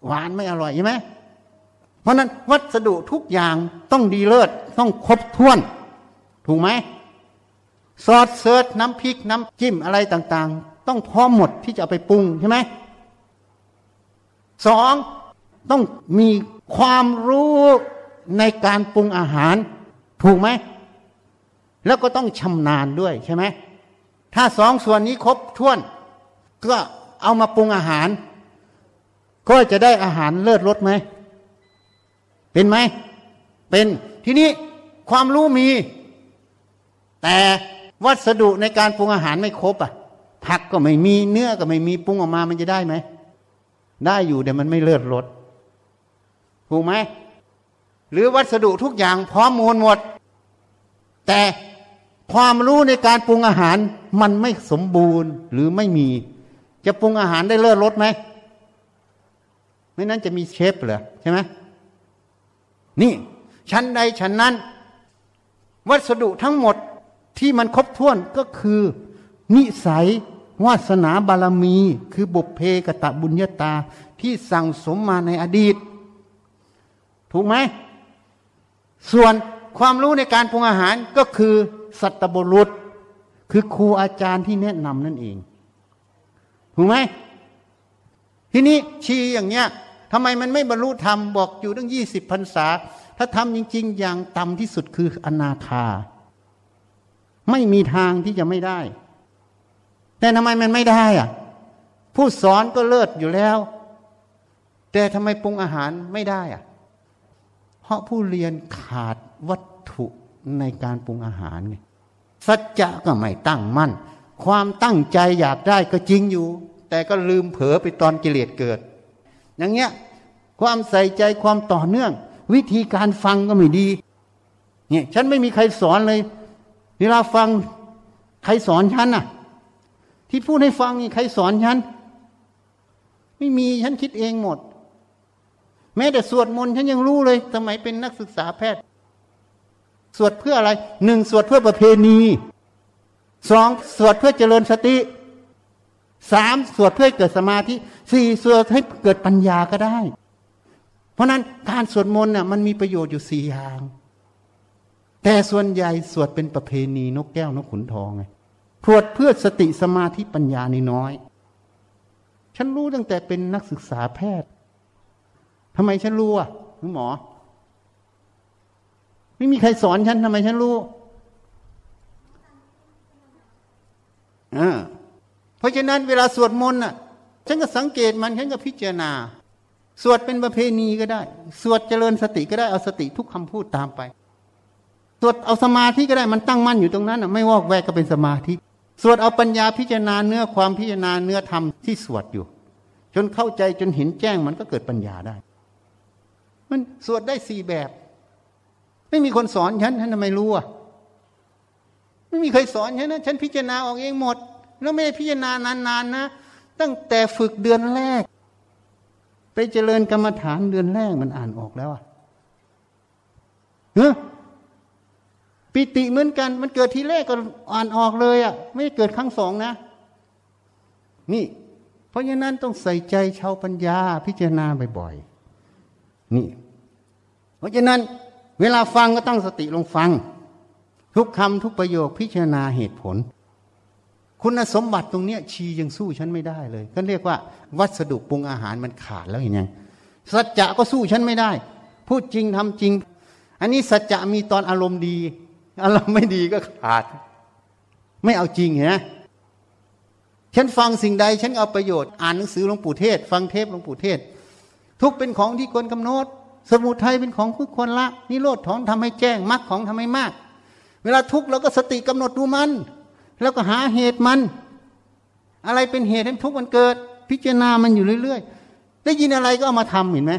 หวานไม่อร่อยใช่ไหมเพราะนั้นวัสดุทุกอย่างต้องดีเลิศต้องครบถ้วน ถูกไหมซอสเซิร์ชน้ำพริกน้ำจิ้มอะไรต่างๆ ต้องพร้อมหมดที่จะเอาไปปรุงใช่ไหม สองต้องมีความรู้ในการปรุงอาหาร ถูกไหม แล้วก็ต้องชำนาญด้วยใช่ไหม ถ้าสองส่วนนี้ครบถ้วน ก็เอามาปรุงอาหาร ก็จะได้อาหารเลิศรสไหม เป็นไหม เป็นทีนี้ความรู้มี แต่วัสดุในการปรุงอาหารไม่ครบอะผักก็ไม่มีเนื้อก็ไม่มีปรุงออกมามันจะได้ไหม ได้อยู่แต่มันไม่เลิศรสถูกไหมหรือวัสดุทุกอย่างพร้อมมูลหมด แต่ความรู้ในการปรุงอาหารมันไม่สมบูรณ์หรือไม่มี จะปรุงอาหารได้เลิศรสไหมไม่นั้นจะมีเชฟเหรอใช่ไหมนี่ ชั้นใดชั้นนั้น วัสดุทั้งหมดที่มันครบถ้วนก็คือ นิสัย วาสนาบารมี คือบุพเพกตะบุญญาตาที่สั่งสมมาในอดีต ถูกไหม ส่วนความรู้ในการปรุงอาหารก็คือสัตบุรุษ คือครูอาจารย์ที่แนะนำนั่นเอง ถูกไหม ทีนี้ชีอย่างเนี้ยทำไมมันไม่บรรลุธรรมบอกอยู่ตั้งยี่สิบพรรษา ถ้าทำจริง ๆ อย่างต่ำที่สุดคืออนาคา ไม่มีทางที่จะไม่ได้ แต่ทำไมมันไม่ได้อะ ผู้สอนก็เลิศอยู่แล้ว แต่ทำไมปรุงอาหารไม่ได้อะ เพราะผู้เรียนขาดวัตถุในการปรุงอาหารไงสัจจะก็ไม่ตั้งมั่น ความตั้งใจอยากได้ก็จริงอยู่ แต่ก็ลืมเผลอไปตอนกิเลสเกิด อย่างเงี้ย ความใส่ใจความต่อเนื่อง วิธีการฟังก็ไม่ดี เนี่ย ฉันไม่มีใครสอนเลย เวลาฟังใครสอนฉันน่ะ ที่พูดให้ฟังนี่ใครสอนฉัน ไม่มีฉันคิดเองหมด แม้แต่สวดมนต์ฉันยังรู้เลยสมัยเป็นนักศึกษาแพทย์ สวดเพื่ออะไรหนึ่งสวดเพื่อประเพณีสองสวดเพื่อเจริญสติสามสวดเพื่อเกิดสมาธิสี่สวดให้เกิดปัญญาก็ได้ เพราะนั้นการสวดมนต์น่ะมันมีประโยชน์อยู่สี่อย่าง แต่ส่วนใหญ่สวดเป็นประเพณีนกแก้วนกขุนทองไง พรวดเพื่อสติสมาธิปัญญาในน้อย ฉันรู้ตั้งแต่เป็นนักศึกษาแพทย์ทำไมฉันรู้อะคุณหมอ ไม่มีใครสอนฉันทำไมฉันรู้อ่าเพราะฉะนั้นเวลาสวดมนต์อะ ฉันก็สังเกตมันฉันก็พิจารณา สวดเป็นประเพณีก็ได้ สวดเจริญสติก็ได้เอาสติทุกคำพูดตามไป สวดเอาสมาธิก็ได้มันตั้งมั่นอยู่ตรงนั้นอะไม่วอกแวกก็เป็นสมาธิ สวดเอาปัญญาพิจารณาเนื้อความพิจารณาเนื้อธรรมที่สวดอยู่ จนเข้าใจจนเห็นแจ้งมันก็เกิดปัญญาได้ มันสวดได้สี่แบบ ไม่มีคนสอนฉันฉันทำไมรู้อะไม่มีใครสอนฉันนะฉันพิจารณาออกเองหมด แล้วไม่ได้พิจารณานานๆนะตั้งแต่ฝึกเดือนแรก ไปเจริญกรรมฐานเดือนแรกมันอ่านออกแล้วอะเฮ้ ปิติเหมือนกัน มันเกิดทีแรกก็อ่านออกเลยอะ ไม่เกิดครั้งสองนะ นี่ เพราะฉะนั้นต้องใส่ใจชาวปัญญาพิจารณาบ่อยๆนี่ เพราะฉะนั้น เวลาฟังก็ตั้งสติลงฟัง ทุกคำทุกประโยคพิจารณาเหตุผล คุณสมบัติตรงเนี้ย ชียังสู้ฉันไม่ได้เลย ก็เรียกว่า วัสดุปรุงอาหารมันขาดแล้วเห็นยังสัจจะก็สู้ฉันไม่ได้ พูดจริงทำจริง อันนี้สัจจะมีตอนอารมณ์ดี อารมณ์ไม่ดีก็ขาด ไม่เอาจริงเห็นไหมฉันฟังสิ่งใด ฉันเอาประโยชน์อ่านหนังสือหลวงปู่เทศ ฟังเทปหลวงปู่เทศ ทุกเป็นของที่ควรกำหนด สมุทัยเป็นของผู้ควรละ นิโรธของทำให้แจ้งมรรคของทำให้มาก เวลาทุกข์เราก็สติกำหนดดูมัน แล้วก็หาเหตุมัน อะไรเป็นเหตุให้ทุกข์มันเกิด พิจารณามันอยู่เรื่อย ๆ ได้ยินอะไรก็เอามาทำเห็นไหม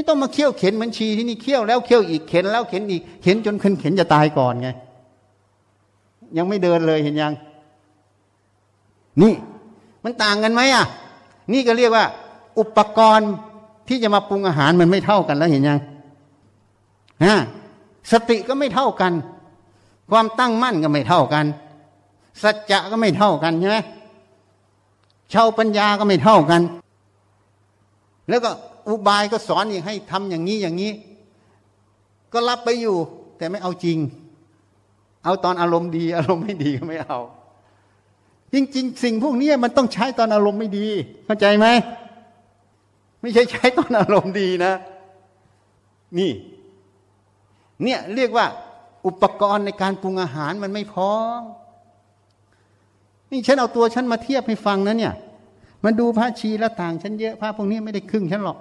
ไม่ต้องมาเคี่ยวเข็นเหมือนชีที่นี่เคี่ยวแล้วเคี่ยวอีกเข็นแล้วเข็นอีกเข็นจนคนเข็นจะตายก่อนไง ยังไม่เดินเลยเห็นยัง นี่ มันต่างกันไหมอะ นี่ก็เรียกว่า อุปกรณ์ที่จะมาปรุงอาหารมันไม่เท่ากันแล้วเห็นยังฮะสติก็ไม่เท่ากัน ความตั้งมั่นก็ไม่เท่ากัน สัจจะก็ไม่เท่ากันใช่ไหมชาวปัญญาก็ไม่เท่ากัน แล้วก็ อุบายก็สอนอีกให้ทำอย่างนี้อย่างนี้ ก็รับไปอยู่ แต่ไม่เอาจริง เอาตอนอารมณ์ดี อารมณ์ไม่ดีก็ไม่เอา จริง ๆ สิ่งพวกนี้มันต้องใช้ตอนอารมณ์ไม่ดี เข้าใจไหมไม่ใช่ใช้ตอนอารมณ์ดีนะ นี่ เนี่ยเรียกว่า อุปกรณ์ในการปรุงอาหารมันไม่พอนี่ฉันเอาตัวฉันมาเทียบให้ฟังนะเนี่ย มันดูพระชีแล้วต่างฉันเยอะพระพวกนี้ไม่ได้ครึ่งฉันหรอก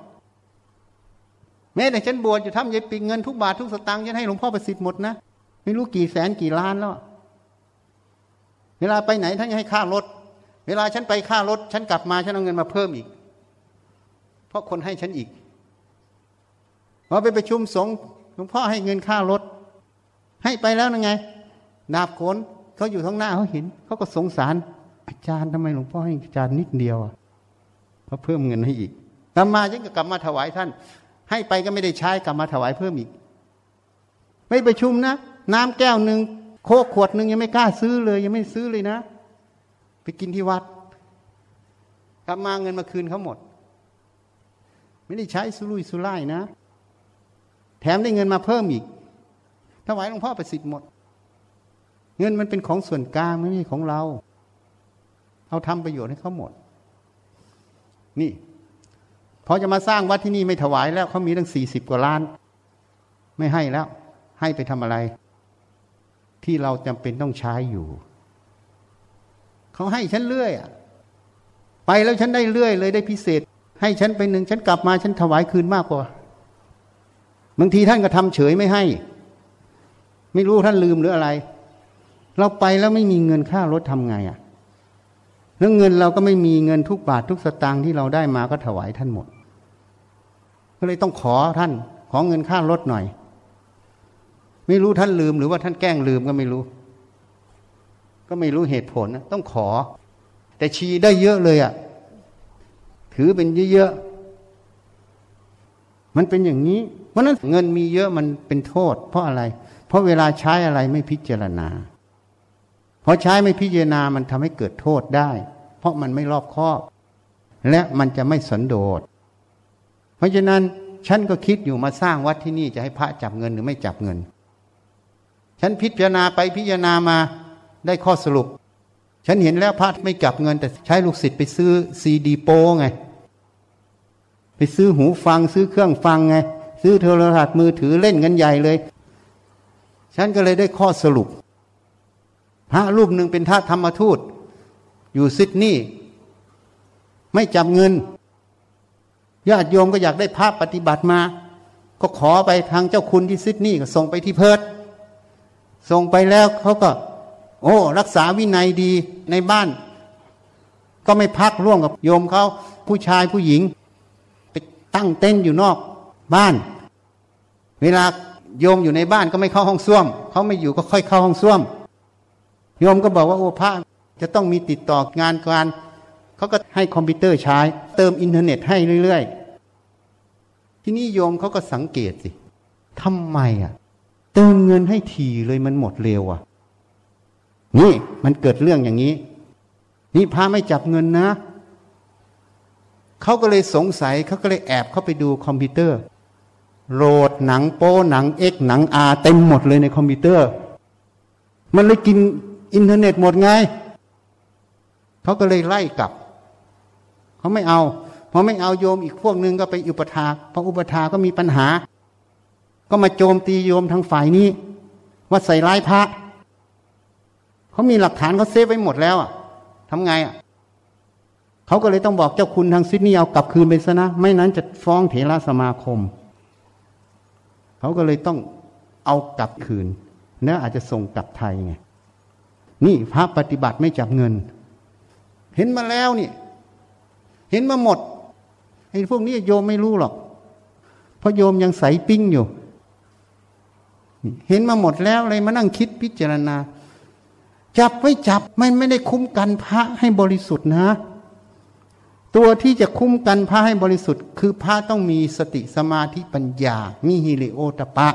แม้แต่ฉันบวชอยู่ทำยายปีเงินทุกบาททุกสตางค์ฉันให้หลวงพ่อประสิทธิ์หมดนะไม่รู้กี่แสนกี่ล้านแล้ว เวลาไปไหนท่านให้ค่ารถ เวลาฉันไปค่ารถ ฉันกลับมาฉันเอาเงินมาเพิ่มอีก เพราะคนให้ฉันอีกพอไปประชุมสงฆ์หลวงพ่อให้เงินค่ารถ ให้ไปแล้วยังไง ดาบขนเขาอยู่ท้างหน้าเขาเห็นเขาก็สงสาร อาจารย์ทำไมหลวงพ่อให้อาจารย์นิดเดียวอะเขาเพิ่มเงินให้อีกกลับมาฉันก็กลับมาถวายท่าน ให้ไปก็ไม่ได้ใช้กลับมาถวายเพิ่มอีก ไม่ประชุมนะ น้ำแก้วหนึ่งโคกขวดหนึ่งยังไม่กล้าซื้อเลย ยังไม่ซื้อเลยนะ ไปกินที่วัดกลับมาเงินมาคืนเขาหมด ไม่ได้ใช้สุรุ่ยสุร่ายนะ แถมได้เงินมาเพิ่มอีกถวายหลวงพ่อประสิทธิ์หมด เงินมันเป็นของส่วนกลางไม่ใช่ของเรา เอาทำประโยชน์ให้เขาหมด นี่ พอจะมาสร้างวัดที่นี่ไม่ถวายแล้วเขามีตั้งสี่สิบกว่าล้าน ไม่ให้แล้ว ให้ไปทำอะไร ที่เราจำเป็นต้องใช้อยู่เขาให้ฉันเรื่อยไปแล้วฉันได้เรื่อยเลยได้พิเศษ ให้ฉันไปหนึ่งฉันกลับมาฉันถวายคืนมากกว่าบางทีท่านก็ทำเฉยไม่ให้ ไม่รู้ท่านลืมหรืออะไร เราไปแล้วไม่มีเงินค่ารถทำไงอะ่ะแล้วเงินเราก็ไม่มีเงินทุกบาททุกสตางค์ที่เราได้มาก็ถวายท่านหมด ก็เลยต้องขอท่านขอเงินค่ารถหน่อย ไม่รู้ท่านลืมหรือว่าท่านแกล้งลืมก็ไม่รู้ ก็ไม่รู้เหตุผลนะต้องขอ แต่ชีได้เยอะเลยอะ่ะ ถือเป็นเยอะๆมันเป็นอย่างนี้เพราะนั้นเงินมีเยอะมันเป็นโทษ เพราะอะไร เพราะเวลาใช้อะไรไม่พิจารณาพอใช้ไม่พิจารณามันทำให้เกิดโทษได้ เพราะมันไม่รอบคอบ และมันจะไม่สันโดษ เพราะฉะนั้นฉันก็คิดอยู่มาสร้างวัดที่นี่จะให้พระจับเงินหรือไม่จับเงิน ฉันพิจารณาไปพิจารณามาได้ข้อสรุป ฉันเห็นแล้วพระไม่จับเงิน แต่ใช้ลูกศิษย์ไปซื้อซีดีโปไง ไปซื้อหูฟังซื้อเครื่องฟังไง ซื้อโทรศัพท์มือถือเล่นกันใหญ่เลย ฉันก็เลยได้ข้อสรุป พระรูปหนึ่งเป็นท่าธรรมทูต อยู่ซิดนีย์ไม่จับเงิน ญาติโยมก็อยากได้ภาพปฏิบัติมา ก็ขอไปทางเจ้าคุณที่ซิดนีย์ก็ส่งไปที่เพิร์ดส่งไปแล้วเขาก็ โอ้ รักษาวินัยดีในบ้าน ก็ไม่พักร่วมกับโยมเขาผู้ชายผู้หญิง ไปตั้งเต็นท์อยู่นอกบ้าน เวลาโยมอยู่ในบ้านก็ไม่เข้าห้องส้วม เขาไม่อยู่ก็ค่อยเข้าห้องส้วม โยมก็บอกว่าโอ้พระจะต้องมีติดต่องานการ เขาก็ให้คอมพิวเตอร์ใช้ เติมอินเทอร์เน็ตให้เรื่อย ๆ ทีนี้โยมเขาก็สังเกตสิทำไมอะ เติมเงินให้ทีเลยมันหมดเร็วอะ นี่มันเกิดเรื่องอย่างนี้ นี่พระไม่จับเงินนะเขาก็เลยสงสัยเขาก็เลยแอบเข้าไปดูคอมพิวเตอร์โหลดหนังโป้หนัง X หนัง R เต็มหมดเลยในคอมพิวเตอร์ มันเลยกินอินเทอร์เน็ตหมดไงเขาก็เลยไล่กลับ เขาไม่เอาพอไม่เอาโยมอีกพวกหนึ่งก็ไปอุปัฏฐากพออุปัฏฐากก็มีปัญหา ก็มาโจมตีโยมทางฝ่ายนี้ ว่าใส่ร้ายพระเขามีหลักฐานเขาเซฟไว้หมดแล้วอะทำไงอะเขาก็เลยต้องบอกเจ้าคุณทางซิดนีย์เอากลับคืนไปซะนะ ไม่นั้นจะฟ้องเถระสมาคม เขาก็เลยต้องเอากลับคืนเนื้ออาจจะส่งกลับไทยไงนี่พระปฏิบัติไม่จับเงิน เห็นมาแล้วนี่ เห็นมาหมดไอ้พวกนี้โยมไม่รู้หรอก เพราะโยมยังใสปิ้งอยู่ เห็นมาหมดแล้วเลยมานั่งคิดพิจารณา จับไม่จับไม่ไม่ได้คุ้มกันพระให้บริสุทธิ์นะ ตัวที่จะคุ้มกันพระให้บริสุทธิ์ คือพระต้องมีสติสมาธิปัญญา มีฮิริโอตปะ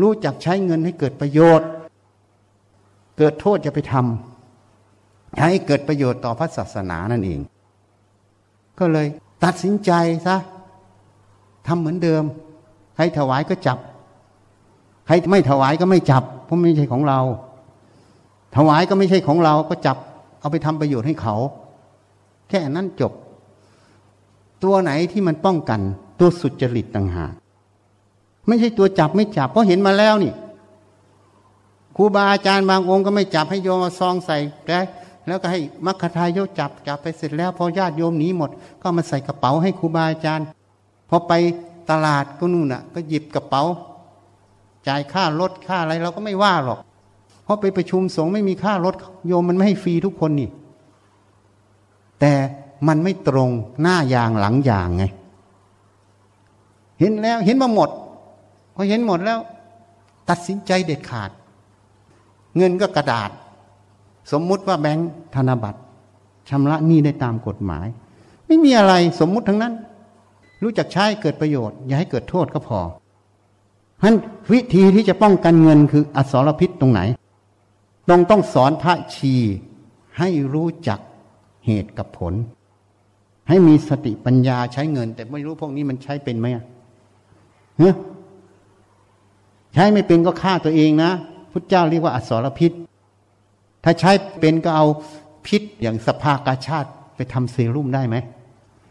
รู้จักใช้เงินให้เกิดประโยชน์ เกิดโทษจะไปทำให้เกิดประโยชน์ต่อพระศาสนานั่นเอง ก็เลยตัดสินใจซะทำเหมือนเดิมใครถวายก็จับใครไม่ถวายก็ไม่จับ เพราะไม่ใช่ของเรา ถวายก็ไม่ใช่ของเราก็จับ เอาไปทำประโยชน์ให้เขา แค่นั้นจบ ตัวไหนที่มันป้องกัน ตัวสุจริตต่างหากไม่ใช่ตัวจับไม่จับ เพราะเห็นมาแล้วนี่ครูบาอาจารย์บางองค์ก็ไม่จับให้โยมมาซองใส่แล้ แล้วก็ให้มัคคทายกจับจับไปเสร็จแล้วพอญาติโยมหนีหมด ก็มาใส่กระเป๋าให้ครูบาอาจารย์พอไปตลาดก็นู่นน่ะ ก็หยิบกระเป๋า จ่ายค่ารถค่าอะไรเราก็ไม่ว่าหรอก เพราะไปประชุมสงฆ์ไม่มีค่ารถโยมมันไม่ให้ฟรีทุกคนนี่ แต่มันไม่ตรงหน้ายางหลังยางไง เห็นแล้วเห็นมาหมดพอเห็นหมดแล้ว ตัดสินใจเด็ดขาด เงินก็กระดาษ สมมุติว่าแบงค์ธนบัตรชำระหนี้ได้ตามกฎหมาย ไม่มีอะไรสมมุติทั้งนั้น รู้จักใช้เกิดประโยชน์ อย่าให้เกิดโทษก็พอฉะนั้นวิธีที่จะป้องกันเงินคืออสรพิษตรงไหนต้องต้องสอนพระชีให้รู้จักเหตุกับผล ให้มีสติปัญญาใช้เงิน แต่ไม่รู้พวกนี้มันใช้เป็นไหมเฮ้ใช้ไม่เป็นก็ฆ่าตัวเองนะพุทธเจ้าเรียกว่าอสรพิษ ถ้าใช้เป็นก็เอาพิษอย่างสภากาชาติไปทำเซรุ่มได้ไหม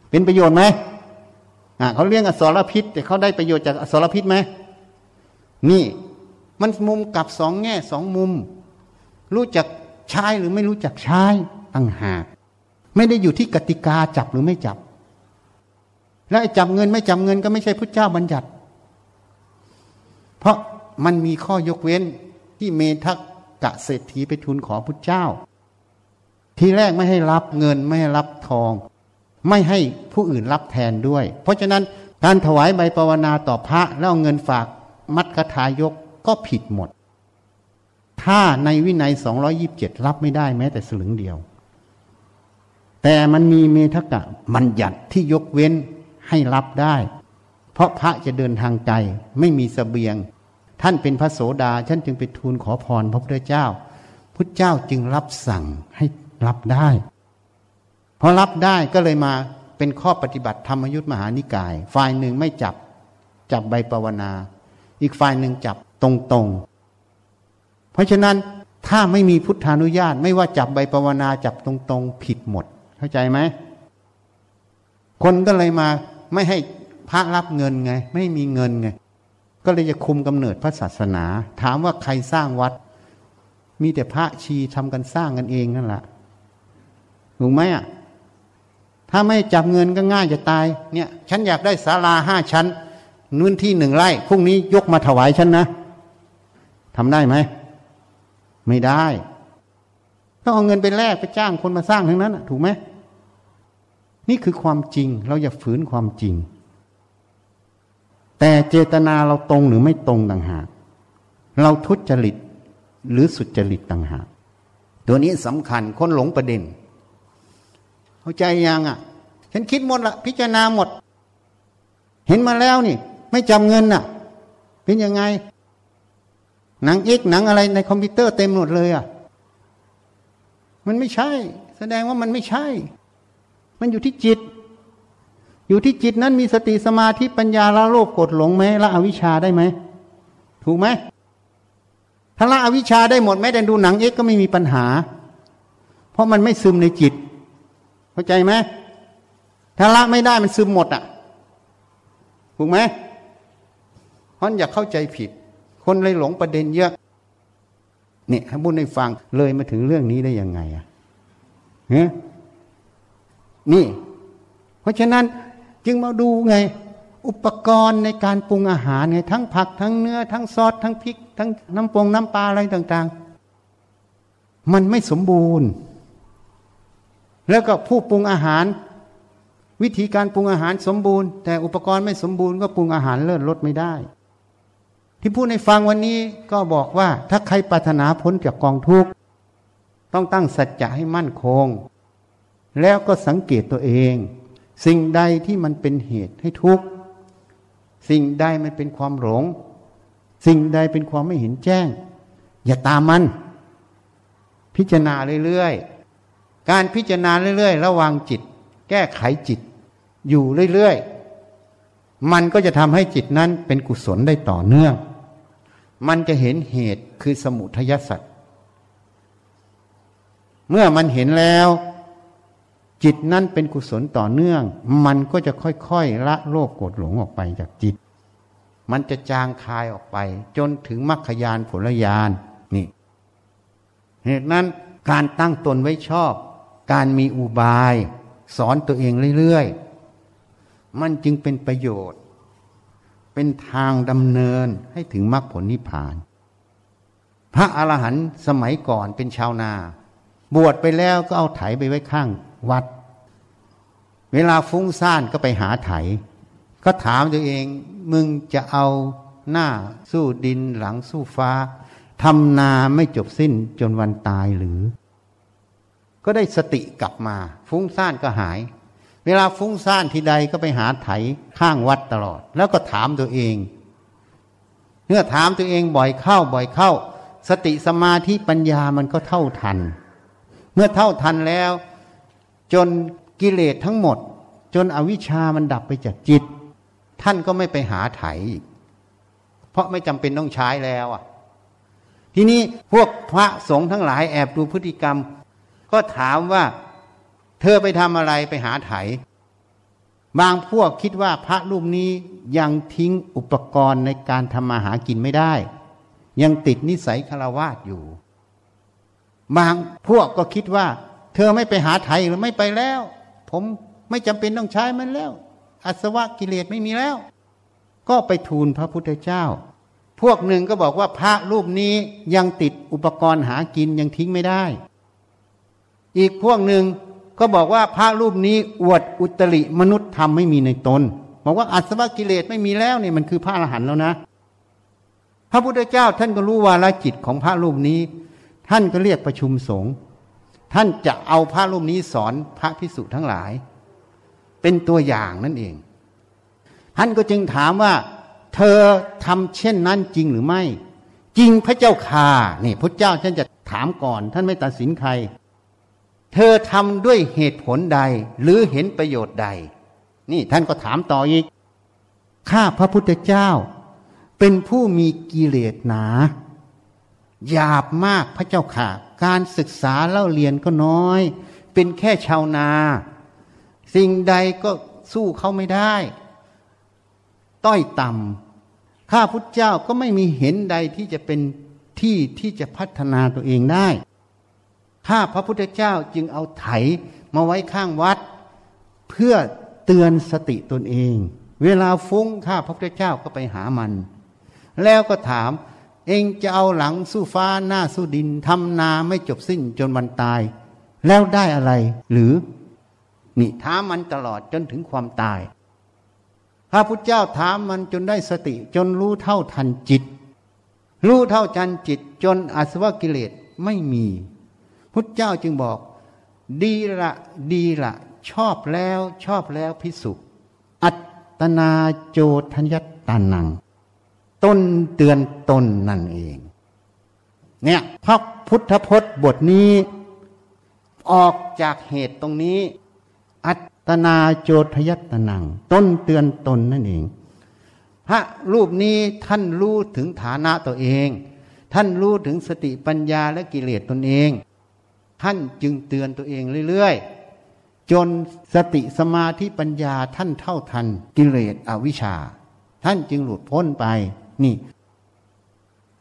เป็นประโยชน์ไหมอ่าเขาเรียกอสรพิษ แต่เขาได้ประโยชน์จากอสรพิษไหม นี่ มันมุมกับสองแง่สองมุม รู้จักใช้หรือไม่รู้จักใช้ตั้งหากไม่ได้อยู่ที่กติกาจับหรือไม่จับ และจับเงินไม่จับเงินก็ไม่ใช่พุทธเจ้าบัญญัติ เพราะมันมีข้อยกเว้นที่เมทัก กะเศรษฐีไปทูลขอพุทธเจ้า ทีแรกไม่ให้รับเงินไม่ให้รับทอง ไม่ให้ผู้อื่นรับแทนด้วย เพราะฉะนั้นการถวายใบปวนาต่อพระแล้วเเงินฝากมัดคทายกก็ผิดหมด ถ้าในวินัย 227 รับไม่ได้แม้แต่สลึงเดียว แต่มันมีเมทกะมันหยัดที่ยกเว้นให้รับได้ เพราะพระจะเดินทางไกลไม่มีสเสบียง ท่านเป็นพระโสดาท่านจึงไปทูลขอพรพระพุทธเจ้า พุทธเจ้าจึงรับสั่งให้รับได้พอรับได้ก็เลยมาเป็นข้อปฏิบัติธรรมยุทธมหานิกาย ฝ่ายหนึ่งไม่จับจับใบปวนา อีกฝ่ายหนึ่งจับตรงๆ เพราะฉะนั้นถ้าไม่มีพุทธานุญาต ไม่ว่าจับใบปวนาจับตรงๆ ผิดหมด เข้าใจไหมคนก็เลยมาไม่ให้พระรับเงินไง ไม่มีเงินไง ก็เลยจะคุมกำเนิดพระศาสนา ถามว่าใครสร้างวัด มีแต่พระชีทำกันสร้างกันเองนั่นแหละถูกไหมอะถ้าไม่จับเงินก็ง่ายจะตาย เนี่ย ฉันอยากได้ศาลาห้าชั้นนื้นที่หนึ่งไร่พรุ่งนี้ยกมาถวายฉันนะทำได้ไหม ไม่ได้ ต้องเอาเงินไปแลกไปจ้างคนมาสร้างทั้งนั้นถูกไหมนี่คือความจริง เราอย่าฝืนความจริง แต่เจตนาเราตรงหรือไม่ตรงต่างหาก เราทุจริตหรือสุจริตต่างหาก ตัวนี้สำคัญคนหลงประเด็น เข้าใจยังอะ ฉันคิดหมดละพิจารณาหมด เห็นมาแล้วนี่ ไม่จำเงินน่ะ เป็นยังไง หนังเอกหนังอะไรในคอมพิวเตอร์เต็มหมดเลยอะ มันไม่ใช่ แสดงว่ามันไม่ใช่ มันอยู่ที่จิต อยู่ที่จิตนั้นมีสติสมาธิปัญญาละโลภกดหลงไหมละอวิชชาได้ไหมถูกไหมถ้าละอวิชชาได้หมดแม้แต่ดูหนังเอ็กก็ไม่มีปัญหา เพราะมันไม่ซึมในจิต เข้าใจไหมถ้าละไม่ได้มันซึมหมดอะ ถูกไหมเพราะอย่าเข้าใจผิด คนเลยหลงประเด็นเยอะเนี่ยให้บุญให้ฟังเลยมาถึงเรื่องนี้ได้ยังไงอะเฮ้นี่ เพราะฉะนั้น จึงมาดูไง อุปกรณ์ในการปรุงอาหารไงทั้งผักทั้งเนื้อ ทั้งซอสทั้งพริก ทั้งน้ำปงน้ำปลาอะไรต่าง ๆ มันไม่สมบูรณ์ แล้วก็ผู้ปรุงอาหาร วิธีการปรุงอาหารสมบูรณ์ แต่อุปกรณ์ไม่สมบูรณ์ก็ปรุงอาหารเลิศลดไม่ได้ ที่พูดในฟังวันนี้ก็บอกว่า ถ้าใครปรารถนาพ้นจากกองทุกข์ต้องตั้งสัจจะให้มั่นคง แล้วก็สังเกตตัวเอง สิ่งใดที่มันเป็นเหตุให้ทุกข์ สิ่งใดมันเป็นความหลง สิ่งใดเป็นความไม่เห็นแจ้ง อย่าตามมัน พิจารณาเรื่อยๆ การพิจารณาเรื่อยๆ ระวังจิต แก้ไขจิต อยู่เรื่อยๆ มันก็จะทำให้จิตนั้นเป็นกุศลได้ต่อเนื่อง มันจะเห็นเหตุคือสมุทยสัตว์ เมื่อมันเห็นแล้ว จิตนั้นเป็นกุศลต่อเนื่อง มันก็จะค่อยๆละโลภโกรธหลงออกไปจากจิต มันจะจางคายออกไป จนถึงมรรคยานผลยานนี่เหตุนั้นการตั้งตนไว้ชอบ การมีอุบาย สอนตัวเองเรื่อยๆ มันจึงเป็นประโยชน์ เป็นทางดำเนินให้ถึงมรรคผลนิพพาน พระอรหันต์สมัยก่อนเป็นชาวนา บวชไปแล้วก็เอาไถไปไว้ข้าง วัด เวลาฟุ้งซ่านก็ไปหาไถ ก็ถามตัวเอง มึงจะเอาหน้าสู้ดินหลังสู้ฟ้าทำนาไม่จบสิ้นจนวันตายหรือ ก็ได้สติกลับมา ฟุ้งซ่านก็หาย เวลาฟุ้งซ่านทีใดก็ไปหาไถข้างวัดตลอด แล้วก็ถามตัวเองเมื่อถามตัวเองบ่อยเข้าบ่อยเข้า สติสมาธิปัญญามันก็เท่าทัน เมื่อเท่าทันแล้ว จนกิเลสทั้งหมด จนอวิชามันดับไปจากจิต ท่านก็ไม่ไปหาไถเพราะไม่จำเป็นต้องใช้แล้วอะ ทีนี้พวกพระสงฆ์ทั้งหลายแอบดูพฤติกรรม ก็ถามว่า เธอไปทำอะไรไปหาไถ บางพวกคิดว่าพระรูปนี้ยังทิ้งอุปกรณ์ในการทำมาหากินไม่ได้ ยังติดนิสัยคารวาสอยู่ บางพวกก็คิดว่า เธอไม่ไปหาไทยหรือไม่ไปแล้ว ผมไม่จำเป็นต้องใช้มันแล้วอาสวะกิเลสไม่มีแล้ว ก็ไปทูลพระพุทธเจ้า พวกหนึ่งก็บอกว่าพระรูปนี้ยังติดอุปกรณ์หากินยังทิ้งไม่ได้ อีกพวกหนึ่งก็บอกว่าพระรูปนี้อวดอุตริมนุษย์ธรรมไม่มีในตนบอกว่าอาสวะกิเลสไม่มีแล้วเนี่ยมันคือพระอรหันต์แล้วนะ พระพุทธเจ้าท่านก็รู้วาลจิตของพระรูปนี้ ท่านก็เรียกประชุมสงฆ์ ท่านจะเอาพระรูปนี้สอนพระพิสุทั้งหลาย เป็นตัวอย่างนั่นเอง ท่านก็จึงถามว่า เธอทำเช่นนั้นจริงหรือไม่ จริงพระเจ้าค่านี่พระเจ้าท่านจะถามก่อน ท่านไม่ตัดสินใคร เธอทำด้วยเหตุผลใดหรือเห็นประโยชน์ใด นี่ท่านก็ถามต่ออีกข้าพระพุทธเจ้า เป็นผู้มีกิเลสหนา หยาบมากพระเจ้าค่ะ การศึกษาเล่าเรียนก็น้อย เป็นแค่ชาวนา สิ่งใดก็สู้เขาไม่ได้ ต้อยต่ำข้าพุทธเจ้าก็ไม่มีเห็นใดที่จะเป็นที่ที่จะพัฒนาตัวเองได้ข้าพระพุทธเจ้าจึงเอาไถมาไว้ข้างวัด เพื่อเตือนสติตนเอง เวลาฟุ้งข้าพระพุทธเจ้าก็ไปหามัน แล้วก็ถาม เองจะเอาหลังสู้ฟ้าหน้าสู้ดินทำนาไม่จบสิ้นจนวันตาย แล้วได้อะไร หรือนี่ท้ามันตลอดจนถึงความตาย พระพุทธเจ้าถามมันจนได้สติจนรู้เท่าทันจิต รู้เท่าทันจิต จนอาสวะกิเลสไม่มี พุทธเจ้าจึงบอก ดีละดีละชอบแล้วชอบแล้วพิสุอัตนาโจทัญญตานัง ต้นเตือนตนนั่นเอง เนี่ยพระพุทธพจน์บทนี้ ออกจากเหตุตรงนี้ อัตนาโจทยตนัง ต้นเตือนตนนั่นเอง พระรูปนี้ท่านรู้ถึงฐานะตัวเอง ท่านรู้ถึงสติปัญญาและกิเลสตนเอง ท่านจึงเตือนตัวเองเรื่อยๆ จนสติสมาธิปัญญาท่านเท่าทันกิเลสอวิชชาท่านจึงหลุดพ้นไป นี่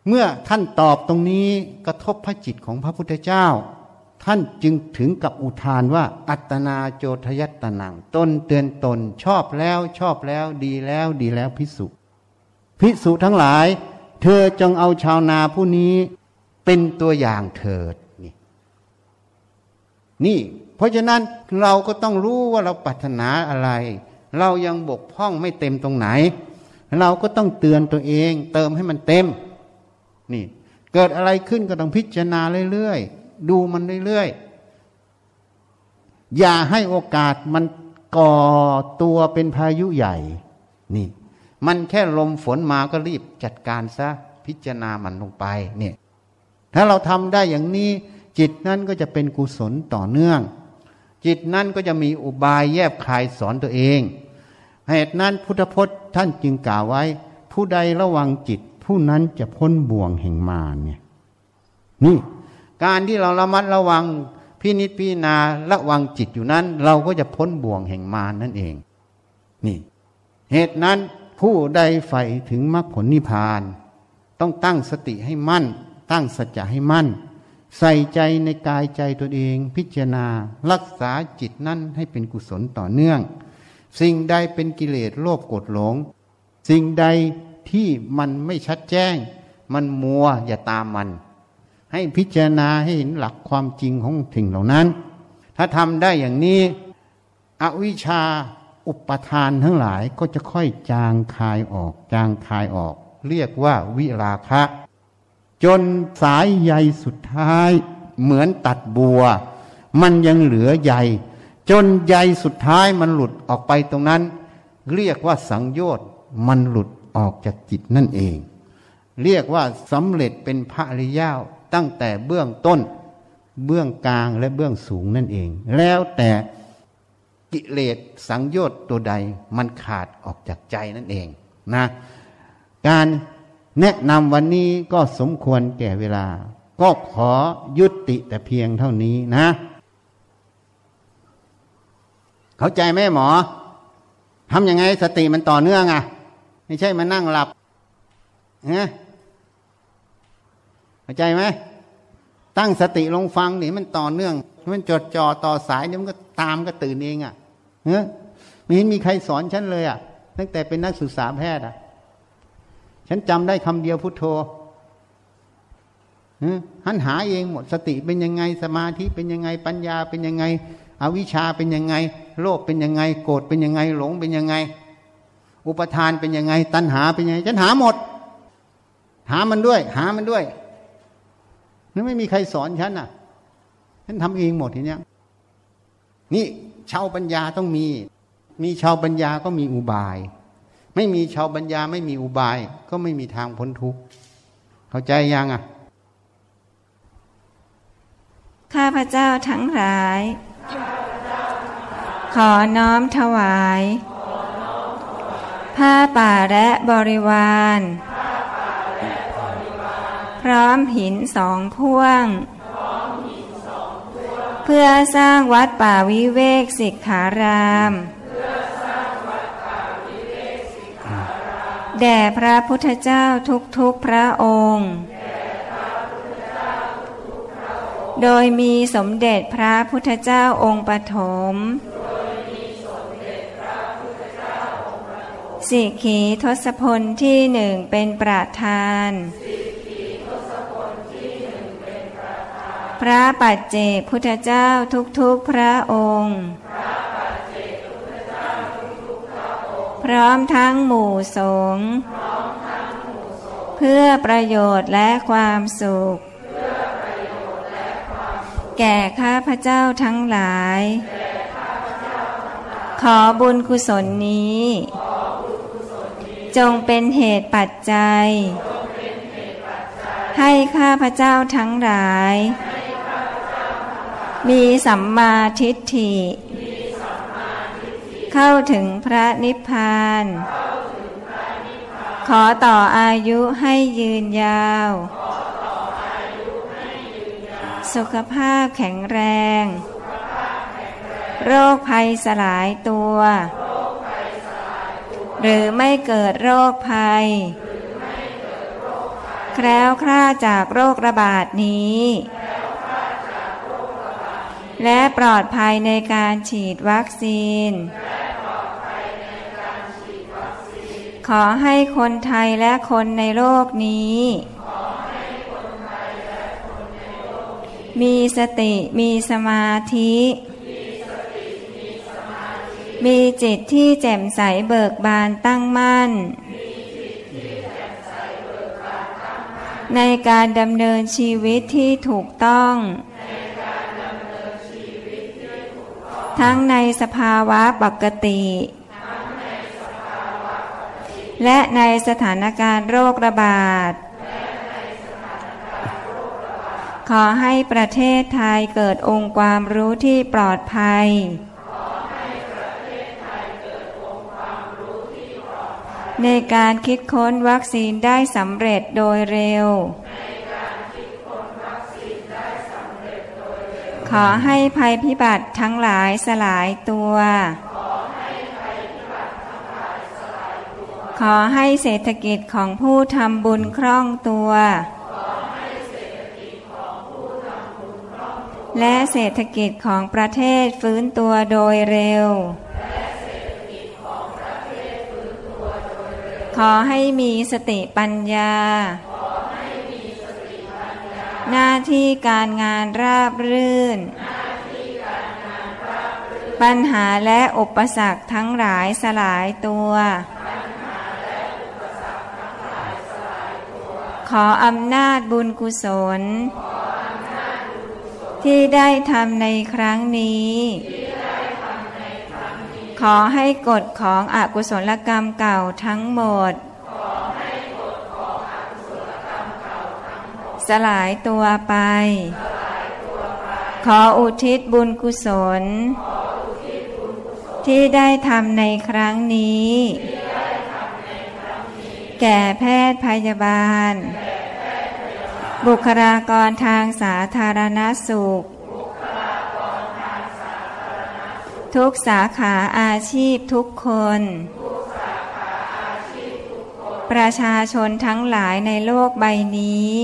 เมื่อท่านตอบตรงนี้กระทบพระจิตของพระพุทธเจ้า ท่านจึงถึงกับอุทานว่า อัตนาโจทยัตตนังตนเตือนตนชอบแล้วชอบแล้วดีแล้วดีแล้วพิสุพิสุทั้งหลาย เธอจงเอาชาวนาผู้นี้เป็นตัวอย่างเถิดนี่นี่ เพราะฉะนั้นเราก็ต้องรู้ว่าเราปรารถนาอะไร เรายังบกพร่องไม่เต็มตรงไหน เราก็ต้องเตือนตัวเอง เติมให้มันเต็ม นี่ เกิดอะไรขึ้นก็ต้องพิจารณาเรื่อยๆ ดูมันเรื่อยๆ อย่าให้โอกาสมันก่อตัวเป็นพายุใหญ่ นี่ มันแค่ลมฝนมาก็รีบจัดการซะพิจารณามันลงไปเนี่ยถ้าเราทำได้อย่างนี้ จิตนั้นก็จะเป็นกุศลต่อเนื่อง จิตนั้นก็จะมีอุบายแยบคายสอนตัวเอง เหตุนั้นพุทธพจน์ท่านจึงกล่าวไว้ ผู้ใดระวังจิต ผู้นั้นจะพ้นบ่วงแห่งมารเนี่ยนี่การที่เราระมัดระวังพินิจพิจารณาระวังจิตอยู่นั้น เราก็จะพ้นบ่วงแห่งมารนั่นเอง นี่ เหตุนั้นผู้ใดใฝ่ถึงมรรคผลนิพพาน ต้องตั้งสติให้มั่น ตั้งสัจจะให้มั่น ใส่ใจในกายใจตัวเอง พิจารณา รักษาจิตนั่นให้เป็นกุศลต่อเนื่อง สิ่งใดเป็นกิเลสโลภโกรธหลง สิ่งใดที่มันไม่ชัดแจ้ง มันมัวอย่าตามมัน ให้พิจารณาให้เห็นหลักความจริงของสิ่งเหล่านั้น ถ้าทำได้อย่างนี้ อวิชชาอุปทานทั้งหลายก็จะค่อยจางคายออก จางคายออก เรียกว่าวิราคะ จนสายใยสุดท้ายเหมือนตัดบัว มันยังเหลือใย จนใยสุดท้ายมันหลุดออกไปตรงนั้น เรียกว่าสังโยชน์มันหลุดออกจากจิตนั่นเอง เรียกว่าสำเร็จเป็นพระอริยาตั้งแต่เบื้องต้น เบื้องกลางและเบื้องสูงนั่นเอง แล้วแต่กิเลสสังโยชน์ตัวใดมันขาดออกจากใจนั่นเองนะ การแนะนำวันนี้ก็สมควรแก่เวลา ก็ขอยุติแต่เพียงเท่านี้นะ เข้าใจไหมหมอทำยังไงสติมันต่อเนื่องอะ่ะ ไม่ใช่มานั่งหลับเนะเข้าใจไหมตั้งสติลงฟังนี่มันต่อเนื่อง มันจดจ่อต่อสายเดี๋ยวมันก็ตามก็ตื่นเองอะ่ะเฮ้ไม่เห็นมีใครสอนฉันเลยอะ่ะ ตั้งแต่เป็นนักศึกษาแพทย์อะ่ะ ฉันจำได้คำเดียวพุทโธหันหาเองหมดสติเป็นยังไงสมาธิเป็นยังไงปัญญาเป็นยังไง อวิชชาเป็นยังไง โลภเป็นยังไง โกรธเป็นยังไง หลงเป็นยังไง อุปทานเป็นยังไง ตัณหาเป็นยังไง ฉันหาหมด หามันด้วย หามันด้วยนั่นไม่มีใครสอนฉันอะ ฉันทำเองหมดทีเนี้ย นี่ชาวปัญญาต้องมี มีชาวปัญญาก็มีอุบาย ไม่มีชาวปัญญาไม่มีอุบาย ก็ไม่มีทางพ้นทุกข์ เข้าใจยังอะ ข้าพเจ้าทั้งหลาย ขอน้อมถวาย ผ้าป่าและบริวาร พร้อมหินสองพ่วง เพื่อสร้างวัดป่าวิเวกสิกขาราม แด่พระพุทธเจ้าทุกๆพระองค์ โดยมีสมเด็จพระพุทธเจ้าองค์ปฐม สิกขีทศพลที่หนึ่งเป็นประธาน พระปัจเจกพุทธเจ้าทุกๆพระองค์ พร้อมทั้งหมู่สงฆ์เพื่อประโยชน์และความสุข แก่ข้าพเจ้าทั้งหลาย ขอบุญกุศลนี้ จงเป็นเหตุปัจจัย ให้ข้าพเจ้าทั้งหลาย มีสัมมาทิฏฐิ เข้าถึงพระนิพพาน ขอต่ออายุให้ยืนยาว สุขภาพแข็งแรง โรคภัยสลายตัว หรือไม่เกิดโรคภัย แคล้วคลาดจากโรคระบาดนี้ และปลอดภัยในการฉีดวัคซีน ขอให้คนไทยและคนในโลกนี้ มีสติมีสมาธิม มีจิตที่แจ่มใสเบิกบานตั้งมั่น ในการดำเนินชีวิตที่ถูกต้อง ทั้งในสภาวะปกติ และในสถานการณ์โรคระบาด ขอให้ประเทศไทยเกิดองค์ความรู้ที่ปลอดภัย ในการคิดค้นวัคซีนได้สำเร็จโดยเร็ว ขอให้ภัยพิบัติทั้งหลายสลายตัว ขอให้เศรษฐกิจของผู้ทำบุญคล่องตัว และเศรษฐกิจของประเทศฟื้นตัวโดยเร็ว ขอให้มีสติปัญญา หน้าที่การงานราบรื่น ปัญหาและอุปสรรคทั้งหลายสลายตัว ขออำนาจบุญกุศล ที่ได้ทำในครั้งนี้ ขอให้กฎของอกุศลกรรมเก่าทั้งหมด สลายตัวไป ขออุทิศบุญกุศล ที่ได้ทำในครั้งนี้ แก่แพทย์พยาบาล บุคลากรทางสาธารณสุข ทุกสาขาอาชีพทุกคน ประชาชนทั้งหลายในโลกใบนี้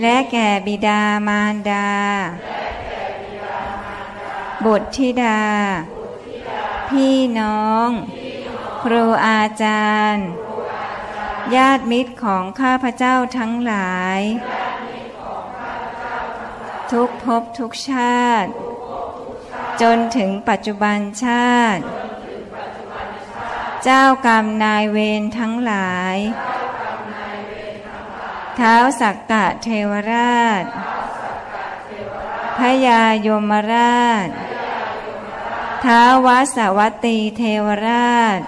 และแก่บิดามารดา บุตรธิดา พี่น้อง ครูอาจารย์ ญาติมิตรของข้าพเจ้าทั้งหลาย ทุกภพทุกชาติ จนถึงปัจจุบันชาติ เจ้ากรรมนายเวรทั้งหลาย เท้าสักกะเทวราชพยายมราช ท้าววสวัตตีเทวราช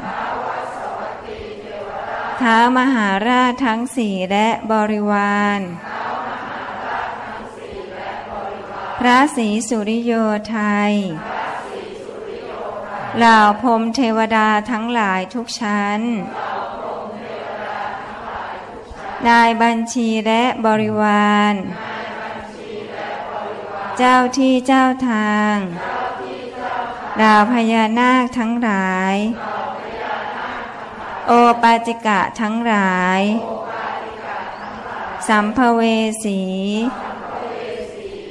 ท้ามหาราชทั้งสี่และบริวาร พระศรีสุริโยไทยเหล่าพรมเทวดาทั้งหลายทุกชั้น นายบัญชีและบริวาร เจ้าที่เจ้าทางดาวพญานาคทั้งหลาย โอปาจิกะทั้งหลาย สัมภเวสี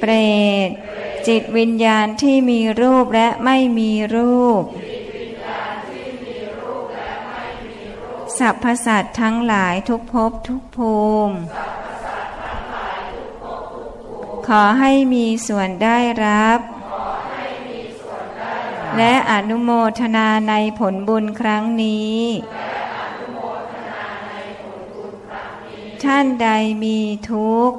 เปรต จิตวิญญาณที่มีรูปและไม่มีรูป สัพพสัตทั้งหลายทุกภพทุกภูมิ ขอให้มีส่วนได้รับ และอนุโมทนาในผลบุญครั้งนี้ท่านใดมีทุกข์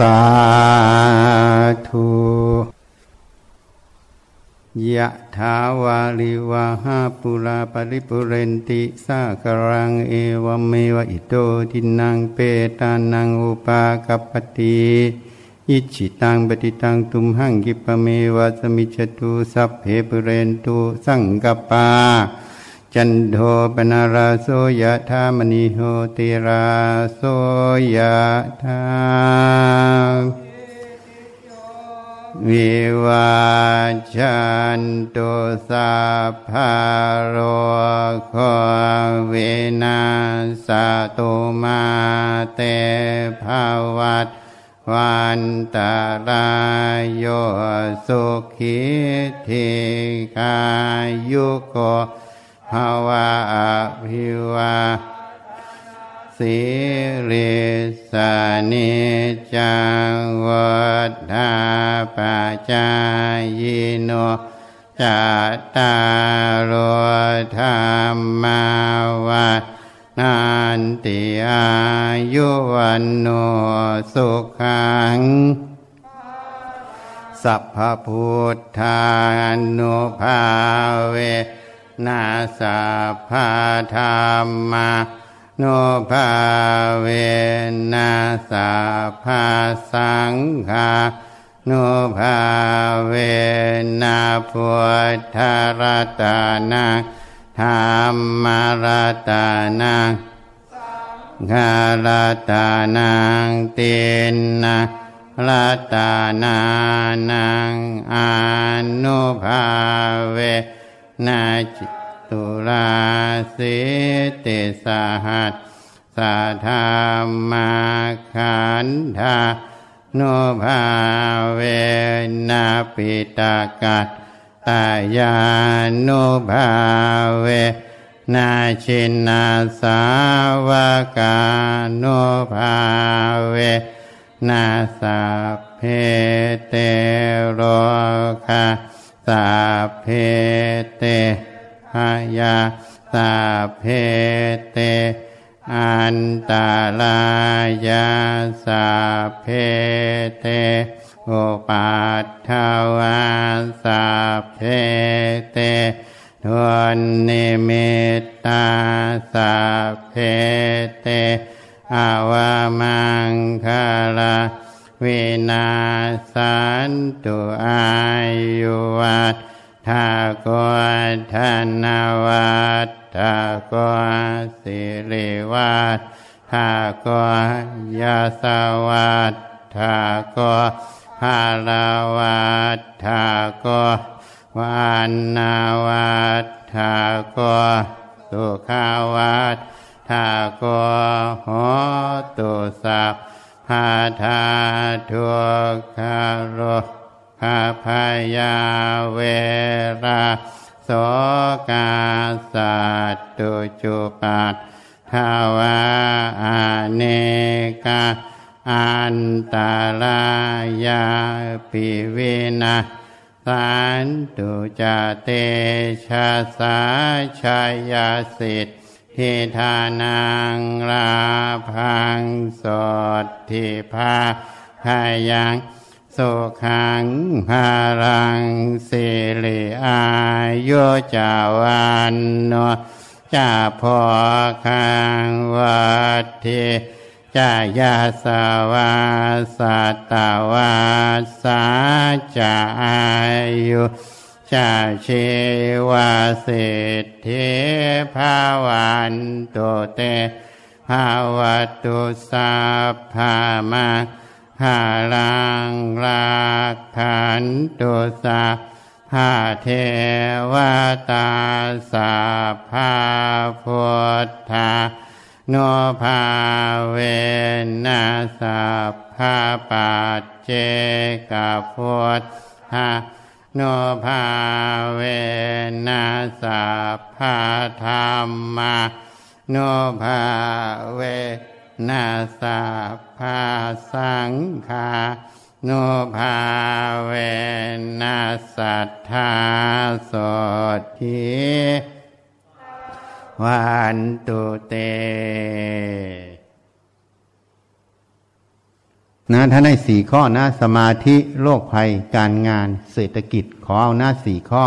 สาธุยะถาวาลิวาหาปุราปริปุเรนติสากรังเอวเมวะอิโตทินังเปตานังอุปากปปติอิจิตังปฏิตังตุมหังกิปเมวะสมิจตุสัพเพปุเรนตุสังกปา จันโทปนาราโสยะธามณิโหติราโสยะธาวิวาจันตุสัพพะโรโควินาสตุมาเตภวัตวันตารายโยสุขิธิกายุโก ภาวะอภิวาสิริสานิจังวัฏฐาปจายโนจัตตารโอธรรมาวัฏนันติอายุวันโนสุขัง สัพพพุทธานุภาเว นาสัพพะธรรมานุภาเวนัสาภาสังฆานุภาเวนัพุทธรัตนาธรรมรัตนาฆารัตนาตินนารัตนานังอนุภาเว นาจิตุลาสิติสหัสสาธามาขันธาโนภาเวนาปิตากัตตายานุภาเวนาชินนาสาวกานุภาเวนาสัพเพเตโรคา สัพเพเตหายาสัพเพเต อันตารายาสัพเพเตอุปัฏฐวาสัพเพเตทวนนิมิตตาสัพเพเตอาวามังคลา วินาสันตุอายุวัตถากวธนวัตถากวสิริวัตถากวยาสวัตถากวภาลาวัตถากววันนาวัตถากวสุขาวัตถากวโหตุสัพ พาธาทุกขโรภาพยาเวราโสกาสัตตุจุปัตทาวาอาเนกาอันตารายาปิเวนาสันตุจเตชะสาชายาสิทธ ทานังราพังสดทิพาพายังสุขังภารังสิริอายุจาวันโนจาพอคังวัดทิจายาสวาสตตวาสาจาอายุ ชาชีวาสิทธิภาวันตุเตภาวตุสัพพามาหาลังรักขันตุสัพพหาเทวตาสัพพาพุทธาโนภาเวนัสัพพาปัจเจกพุทธา โนภาเวนัสัพาธรรมาโนภาเวนัสัพาสังฆาโนภาเวนัสัทธาโสทิวันตุเต นะถ้าได้สี่ข้อนะสมาธิโรคภัยการงานเศรษฐกิจขอเอาหน้าสี่ข้อ